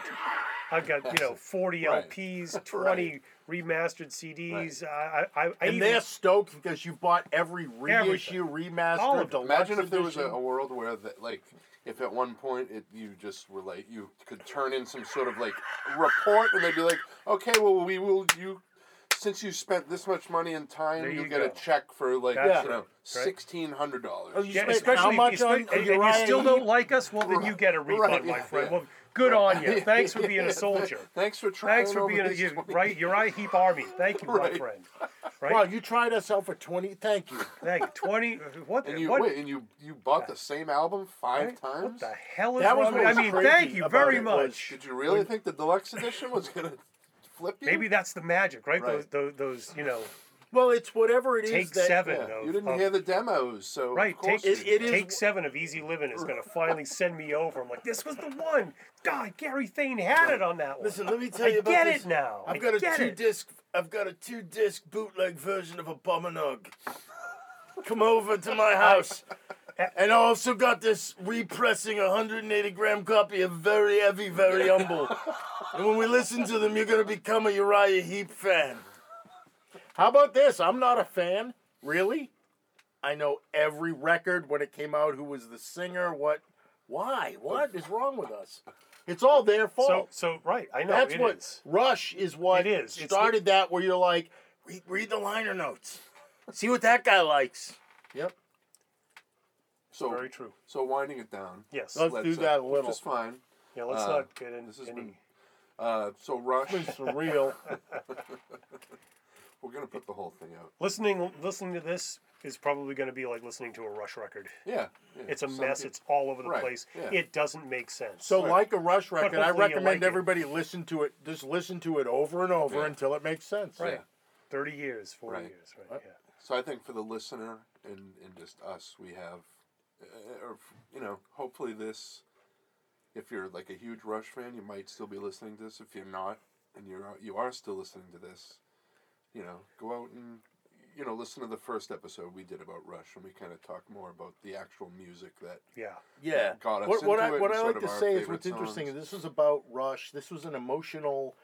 I've got you know forty Right. LPs, (laughs) twenty remastered CDs. I, I, I And even, they're stoked because you bought every reissue, remaster, All of it. deluxe Imagine if there was a, a world where that like if at one point it you just were like you could turn in some sort of like report and they'd be like, okay, well we will you since you spent this much money and time, There you, you get a go. check for like That's you know right. sixteen hundred dollars. Oh, you yeah, spent especially how if much you, on spend- and, and you still Heep? don't like us. Well, then you get a refund, Right, my yeah, friend. yeah. Well, good on you. (laughs) Thanks for being a soldier. Thanks for trying. Thanks for over being a these you, 20 right Uriah Heep Army. Thank you, my friend. (laughs) Right? Wow, you tried us out for twenty. Thank you. Thank you. Twenty. What? And you what, wait, and you you bought the same album five right? times. What the hell is That was wrong? what with- I was mean, crazy thank you about very it was- much. Did you really think the deluxe edition was gonna flip you? Maybe that's the magic, right? Right. Those, those, those, you know, Well, it's whatever it is Take that seven. Yeah, of- you didn't of- hear the demos, so Right, course take you It- it is- take seven of Easy Living is going to finally send me over. I'm like, this was the one. God, Gary Thain had it on that one. Listen, let me tell I you about get this. it now. I've I got a get two it. disc. I've got a two disc bootleg version of a Abominog. Come over to my (laughs) house. And I also got this repressing 180 gram copy of Very Heavy, Very Humble. and when we listen to them, you're going to become a Uriah Heep fan. How about this? I'm not a fan. Really? I know every record when it came out, who was the singer, what. Why? What is wrong with us? It's all their fault. So, so right, I know That's it what is. Rush is. What It is. It's started that where you're like, read, read the liner notes, see what that guy likes. Yep. So, Very true. so winding it down. Yes. Let's do that a which little. is fine. Yeah, let's uh, not get in this has any. been- Uh, so Rush, It's surreal. (laughs) we're gonna put the whole thing out. Listening, listening to this is probably going to be like listening to a Rush record. Yeah, yeah. It's a Some mess. peop- It's all over the Right, place. yeah. It doesn't make sense. So, Right. like a Rush record, I recommend like it. everybody listen to it. Just listen to it over and over Yeah. until it makes sense. right, Yeah. thirty years, forty Right. years, right? Yeah. So I think for the listener and, and just us, we have, uh, or you know, hopefully this. If you're like a huge Rush fan, you might still be listening to this. If you're not, and you're you are still listening to this, you know, go out and you know listen to the first episode we did about Rush, and we kind of talk more about the actual music that Yeah. Yeah. got us What, what into I it what I like to say is favorite what's interesting. songs. This was about Rush. This was an emotional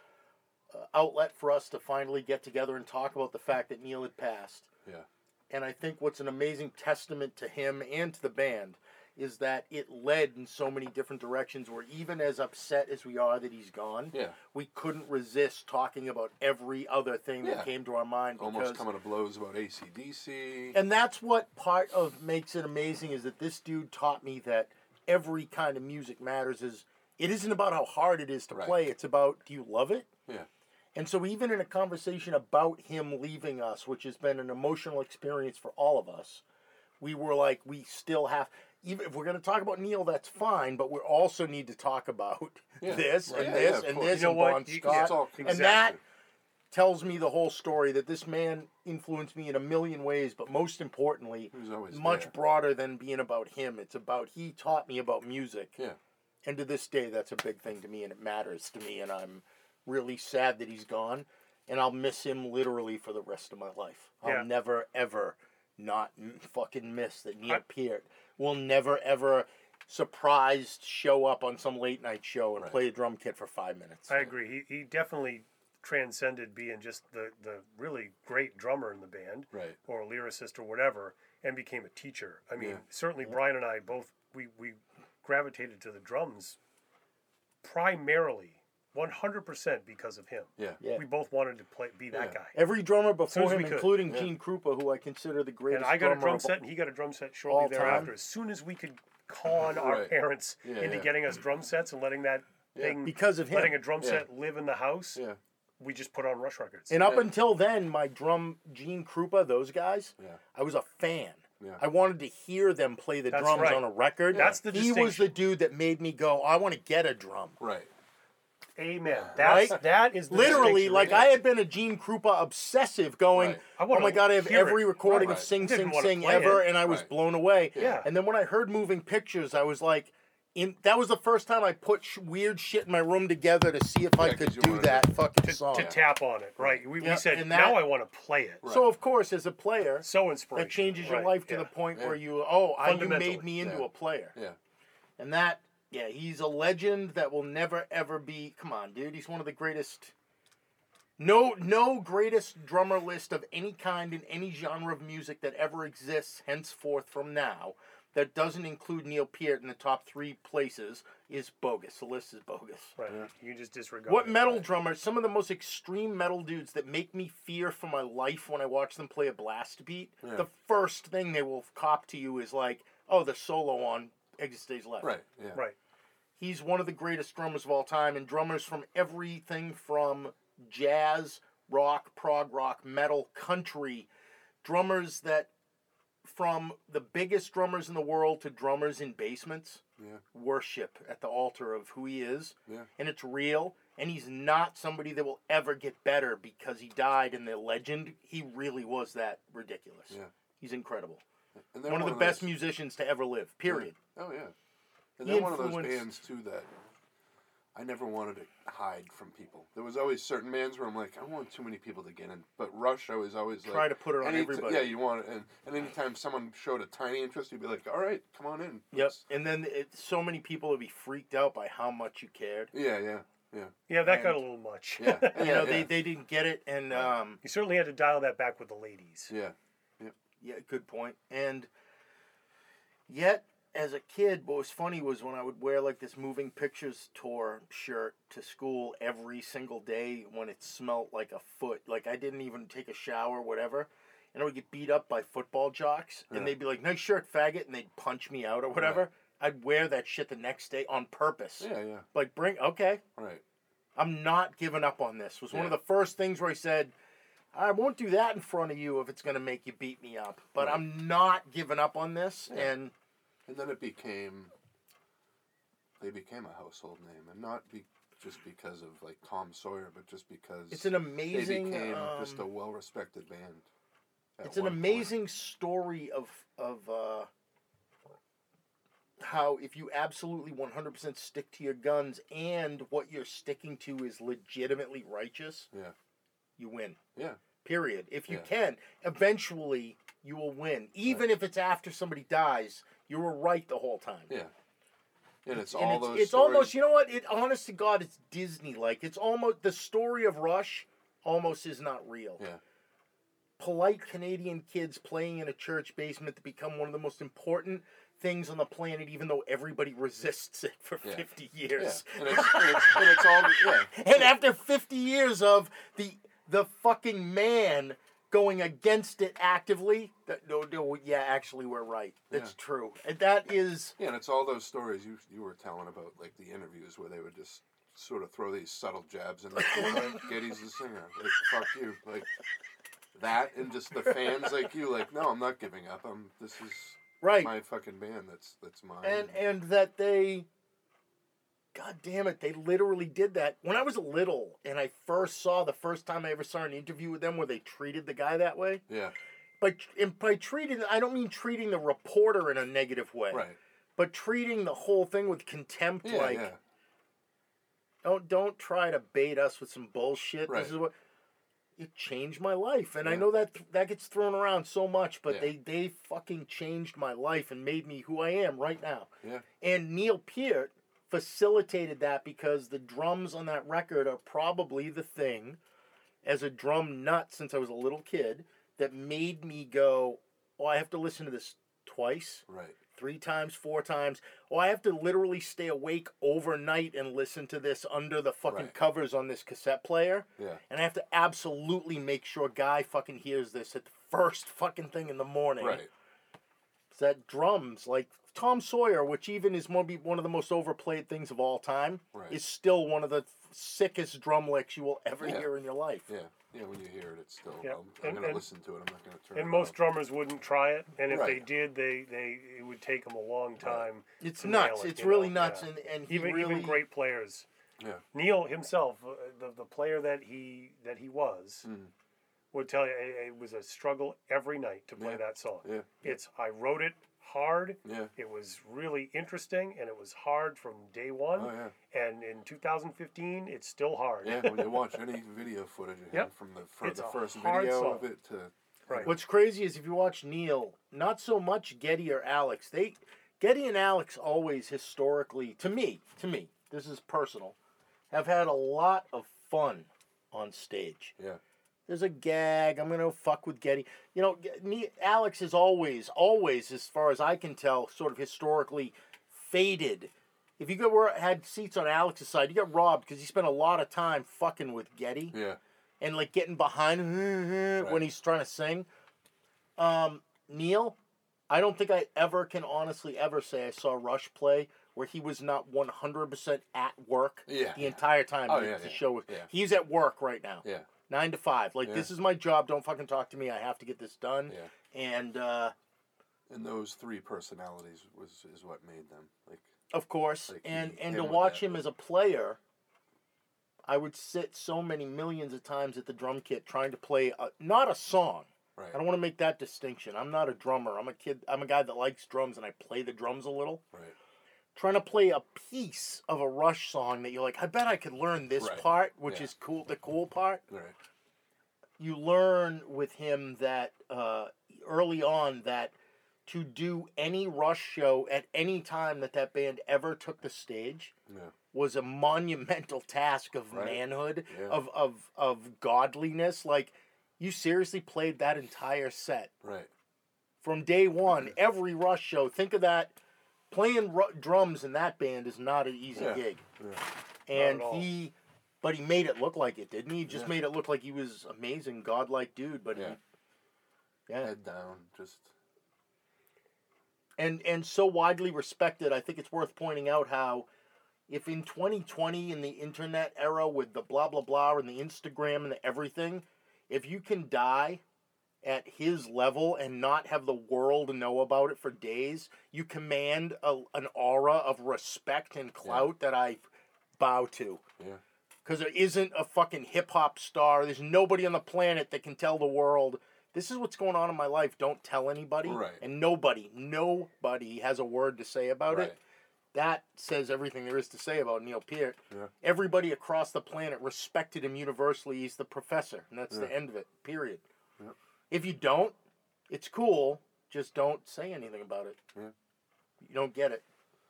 uh, outlet for us to finally get together and talk about the fact that Neil had passed. Yeah. And I think what's an amazing testament to him and to the band is that it led in so many different directions where even as upset as we are that he's gone, Yeah, we couldn't resist talking about every other thing Yeah. that came to our mind because almost coming to blows about ACDC. and that's what part of makes it amazing is that this dude taught me that every kind of music matters is it isn't about how hard it is to Right. play it's about do you love it Yeah. And so even in a conversation about him leaving us which has been an emotional experience for all of us we were like we still have even if we're going to talk about neil that's fine but we also need to talk about (laughs) Yeah. this Right. and Yeah, this yeah, and this You know and what? Bon You- Scott all and that tells me the whole story that this man influenced me in a million ways, but most importantly, He was always much there. broader than being about him. It's about he taught me about music. Yeah. And to this day, that's a big thing to me, and it matters to me. And I'm really sad that he's gone, and I'll miss him literally for the rest of my life. I'll Yeah. never ever not fucking miss that Neil I- Peart will never ever surprised show up on some late night show and Right. play a drum kit for five minutes. I agree. He, he definitely transcended being just the, the really great drummer in the band Right. or a lyricist or whatever and became a teacher. I mean, Yeah. certainly Brian and I both we, we gravitated to the drums primarily 100% because of him. Yeah. Yeah. We both wanted to play be that Yeah. guy. Every drummer before as him, including yeah. Gene Krupa, who I consider the greatest And I got a drum set and he got a drum set shortly all time. thereafter. As soon as we could con our parents Yeah, into yeah. getting us drum sets and letting that Yeah. thing because of him. letting a drum Yeah. set live in the house, Yeah. we just put on Rush records. And up Yeah. until then, my drum, Gene Krupa, those guys, Yeah. I was a fan. Yeah. I wanted to hear them play the That's drums right. on a record. That's the He was the dude that made me go, I want to get a drum. Right. Amen. That's Right? that is Literally, like I had been a Gene Krupa obsessive, going, Right. "Oh my god, I have every it." recording Right. of Sing Sing Sing ever," it. and I was blown away. Yeah. And then when I heard Moving Pictures, I was like, in that was the first time I put sh- weird shit in my room together to see if I could do that to- fucking to, song. to tap on it, right? We, Yeah, we said that- now I want to play it. Right. So of course, as a player, So inspirational. that changes your right, life to yeah. the point Yeah. where you oh I, you made me into a player Yeah. and that yeah he's a legend that will never ever be come on dude he's one of the greatest no no greatest drummer list of any kind in any genre of music that ever exists henceforth from now that doesn't include Neil Peart in the top three places is bogus the list is bogus Right. You just disregard. what it. metal Right. drummers, some of the most extreme metal dudes that make me fear for my life when I watch them play a blast beat, Yeah. the first thing they will cop to you is like, oh, the solo on Exit Stage Left. Right. Yeah. Right. He's one of the greatest drummers of all time, and drummers from everything from jazz, rock, prog rock, metal, country, drummers that from the biggest drummers in the world to drummers in basements Yeah. worship at the altar of who he is Yeah. and it's real and he's not somebody that will ever get better because he died and the legend. He really was that ridiculous. Yeah. He's incredible. One of the best musicians to ever live. Period. Oh yeah. And He they're one of those influenced- bands too that I never wanted to hide from people. There was always certain bands where I'm like, I don't want too many people to get in. But Rush, I was always like, Try to put it on any- everybody. Yeah, you want it, and and anytime someone showed a tiny interest, you'd be like, all right, come on in. Yep. And then it, so many people would be freaked out by how much you cared. Yeah, yeah, yeah, Yeah, that got a little much. yeah. (laughs) You know, yeah. they, they didn't get it, and um, you certainly had to dial that back with the ladies. yeah. Yeah, good point. And yet, as a kid, what was funny was when I would wear like this moving pictures tour shirt to school every single day when it smelt like a foot. Like I didn't even take a shower, or whatever. And I would get beat up by football jocks, Yeah. and they'd be like, "Nice shirt, faggot," and they'd punch me out or whatever. I'd wear that shit the next day on purpose. Yeah, yeah, Like, bring okay, right. I'm not giving up on this. Was one of the first things where I said, I won't do that in front of you if it's going to make you beat me up. But Right. I'm not giving up on this. Yeah. And And then it became, they became a household name, and not be just because of like Tom Sawyer, but just because it's an they amazing. became um, just a well-respected band. it's an one point. amazing story of of uh, how if you absolutely 100% stick to your guns and what you're sticking to is legitimately righteous, Yeah. you win. Yeah. Period. If you Yeah. can, eventually you will win. Even if it's after somebody dies, you were right the whole time. Yeah. And it's and all it's, those. it's stories- almost you know what it honest to god it's disney like it's almost the story of rush almost is not real Yeah. polite canadian kids playing in a church basement to become one of the most important things on the planet even though everybody resists it for Yeah. 50 Yeah. years And it's, (laughs) and it's, and it's all. Yeah. and after 50 years of the the fucking man going against it actively that no no yeah actually we're right that's Yeah. true and that is Yeah, and it's all those stories you you were telling about, like the interviews where they would just sort of throw these subtle jabs in. (laughs) Like, Geddy's the singer. Like, fuck you. Like that, and just the fans like you. Like, no, I'm not giving up. I'm. This is right my fucking band. That's that's mine. and and that they god damn it they literally did that when i was little and i first saw the first time i ever saw an interview with them where they treated the guy that way yeah. but and by treating i don't mean treating the reporter in a negative way Right. but treating the whole thing with contempt Yeah. like yeah. don't don't try to bait us with some bullshit Right. this is what it changed my life and i know that that gets thrown around so much but Yeah. they they fucking changed my life and made me who i am right now Yeah. and neil peart facilitated that because the drums on that record are probably the thing as a drum nut since i was a little kid that made me go oh i have to listen to this twice Right. three times, four times. Oh, I have to literally stay awake overnight and listen to this under the fucking Right. covers on this cassette player. Yeah. And I have to absolutely make sure Guy fucking hears this at the first fucking thing in the morning. Right. It's that drums, like Tom Sawyer, which even is one one of the most overplayed things of all time, Right. is still one of the sickest drum licks you will ever Yeah. hear in your life. Yeah. Yeah. When you hear it, it's still. Yeah. I'm, I'm gonna and- listen to it. I'm not gonna turn. It on. And most drummers wouldn't try it, and if they did, they, they it would take them a long time. It's to nail nuts. it, it's really know? nuts, Yeah. and and he Even really even great players. Yeah. Neil himself, uh, the the player that he that he was, Mm. would tell you it, it was a struggle every night to play Yeah. that song. Yeah. It's I wrote it hard. Yeah. It was really interesting, and it was hard from day one. Oh yeah. And in 2015, it's still hard. Yeah. When you watch any (laughs) video footage of Yep. from the for It's the first video song. of it to. Right. What's crazy is if you watch Neil, not so much Geddy or Alex. They Geddy and Alex always historically, to me, to me, this is personal, have had a lot of fun on stage. Yeah. There's a gag. I'm gonna fuck with Geddy. You know, me, Alex is always, always, as far as I can tell, sort of historically faded. If you go were had seats on Alex's side, you got robbed because he spent a lot of time fucking with Geddy Yeah. and like getting behind him (laughs) when he's trying to sing. Um, Neil, I don't think I ever can honestly ever say I saw Rush play where he was not one hundred percent at work Yeah. the entire time Oh, yeah, the yeah, show was. yeah. He's at work right now, Yeah. Nine to five. Like Yeah. this is my job. Don't fucking talk to me. I have to get this done. Yeah. And uh, And those three personalities was is what made them like. of course, Like, and and to watch him as a player, I would sit so many millions of times at the drum kit trying to play a, not a song. Right. I don't want to make that distinction. I'm not a drummer. I'm a kid. I'm a guy that likes drums and I play the drums a little. Right. Trying to play a piece of a Rush song that you're like, I bet I could learn this Right. part, which Yeah. is cool. The cool part. Right. You learn with him that uh, early on that to do any Rush show at any time that that band ever took the stage Yeah. was a monumental task of Right. manhood, Yeah. of, of of godliness. Like you seriously played that entire set Right. from day one. Every Rush show. Think of that. Playing ru- drums in that band is not an easy Yeah. gig, Yeah. and he, but he made it look like it, didn't he? He Just Yeah. made it look like he was amazing, godlike dude. But Yeah. he, yeah, Head down. Just. and and so widely respected. I think it's worth pointing out how, if in 2020 in the internet era with the blah blah blah and the Instagram and the everything, if you can die at his level and not have the world know about it for days, you command a, an aura of respect and clout that I bow to. Yeah. Because there isn't a fucking hip hop star. There's nobody on the planet that can tell the world this is what's going on in my life. Don't tell anybody. Right. And nobody, nobody has a word to say about Right. it. That says everything there is to say about Neil Peart. Yeah. Everybody across the planet respected him universally. He's the professor, and that's the end of it. Period. Yeah. If you don't, it's cool. Just don't say anything about it. Yeah. You don't get it.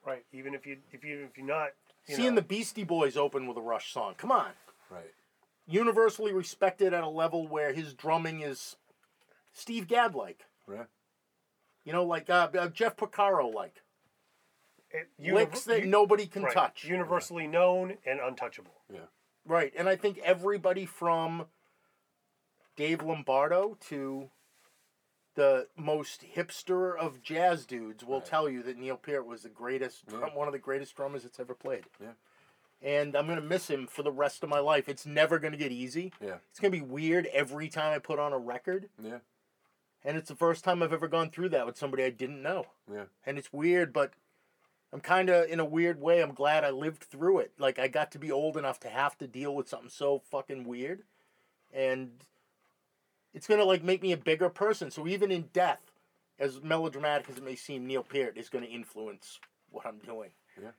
Right. Even if you if you if you're not you Seeing know, the Beastie Boys open with a Rush song. Come on. Right. Universally respected at a level where his drumming is Steve Gadd like. Right. You know, like uh, uh, Jeff Porcaro like. it, univer- Licks that u- nobody can right, touch. Universally known and untouchable. Yeah. Right, and I think everybody from Dave Lombardo to the most hipster of jazz dudes will Right. tell you that Neil Peart was the greatest, Yeah. one of the greatest drummers that's ever played. Yeah. And I'm gonna miss him for the rest of my life. It's never gonna get easy. Yeah. It's gonna be weird every time I put on a record, Yeah. and it's the first time I've ever gone through that with somebody I didn't know. Yeah. And it's weird, but I'm kind of in a weird way. I'm glad I lived through it. Like I got to be old enough to have to deal with something so fucking weird, and it's gonna like make me a bigger person. So even in death, as melodramatic as it may seem, Neil Peart is gonna influence what I'm doing. Yeah.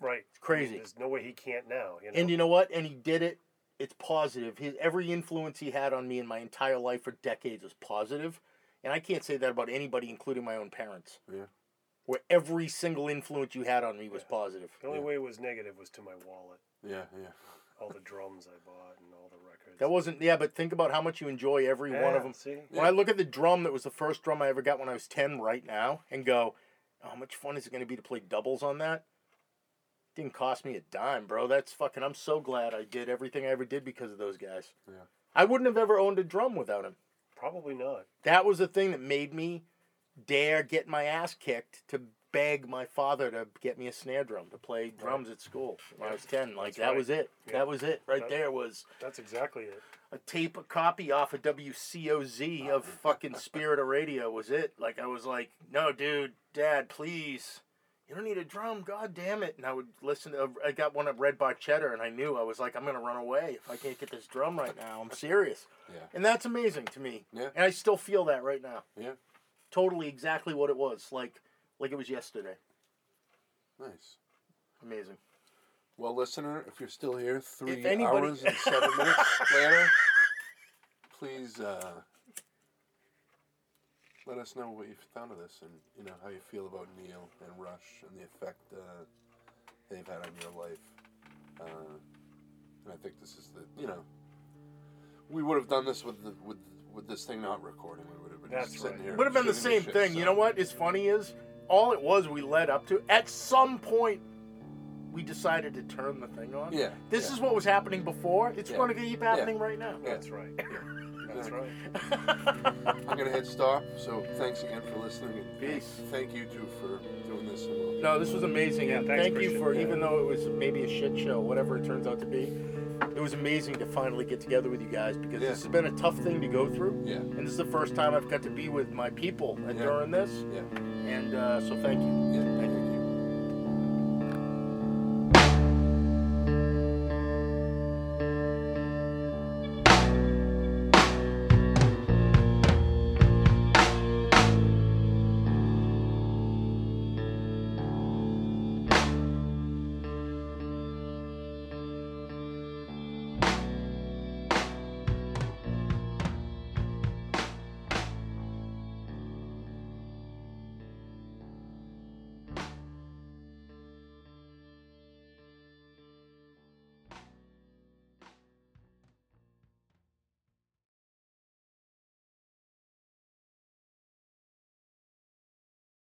Right. It's crazy. there's no way he can't now. You know? And you know what? And he did it. It's positive. His every influence he had on me in my entire life for decades was positive. positive, and I can't say that about anybody, including my own parents. Yeah. Where every single influence you had on me was Yeah. positive. the only Yeah. way it was negative was to my wallet. Yeah. Yeah. All the drums I bought and all the records. That wasn't. Yeah, but think about how much you enjoy every one of them. See. When I look at the drum that was the first drum I ever got when I was ten, right now, and go, "Oh, how much fun is it going to be to play doubles on that? Didn't cost me a dime, bro. That's fucking. I'm so glad I did everything I ever did because of those guys. Yeah. I wouldn't have ever owned a drum without him. Probably not. That was the thing that made me dare get my ass kicked to beg my father to get me a snare drum to play drums at school when I was ten. Like That's that right. was it. Yeah. That was it. Right That- there was That's exactly it. a tape, a copy off of WCOZ of (laughs) fucking Spirit of Radio was it. Like I was like, no, dude, Dad, please, you don't need a drum. God damn it! And I would listen to. I got one of Red Barchetta, and I knew I was like, I'm gonna run away if I can't get this drum right now. I'm serious, Yeah. and that's amazing to me. Yeah. And I still feel that right now. Yeah. Totally, exactly what it was. Like, like it was yesterday. Nice. Amazing. Well, listener, if you're still here three anybody- hours and seven (laughs) minutes later, please uh, let us know what you've found of this and you know how you feel about Neil and Rush and the effect uh, they've had on your life. Uh, and I think this is the you know we would have done this with the, with with this thing not recording. We would have been That's just sitting right. here. Would have been the shooting same shit, thing. so- You know what is funny is all it was we led up to. At some point, we decided to turn the thing on. Yeah. This yeah. is what was happening before. It's Yeah. going to keep happening right now. Yeah. That's right. (laughs) That's right. (laughs) I'm gonna hit stop. So thanks again for listening. And Peace. Thank you too for doing this. No, this was amazing. Yeah, thanks, thank you for Yeah. even though it was maybe a shit show, whatever it turns out to be. It was amazing to finally get together with you guys because Yeah. this has been a tough thing to go through. Yeah. And this is the first time I've got to be with my people Yeah. during this. Yeah. And uh, so thank you. Yeah. Thank you.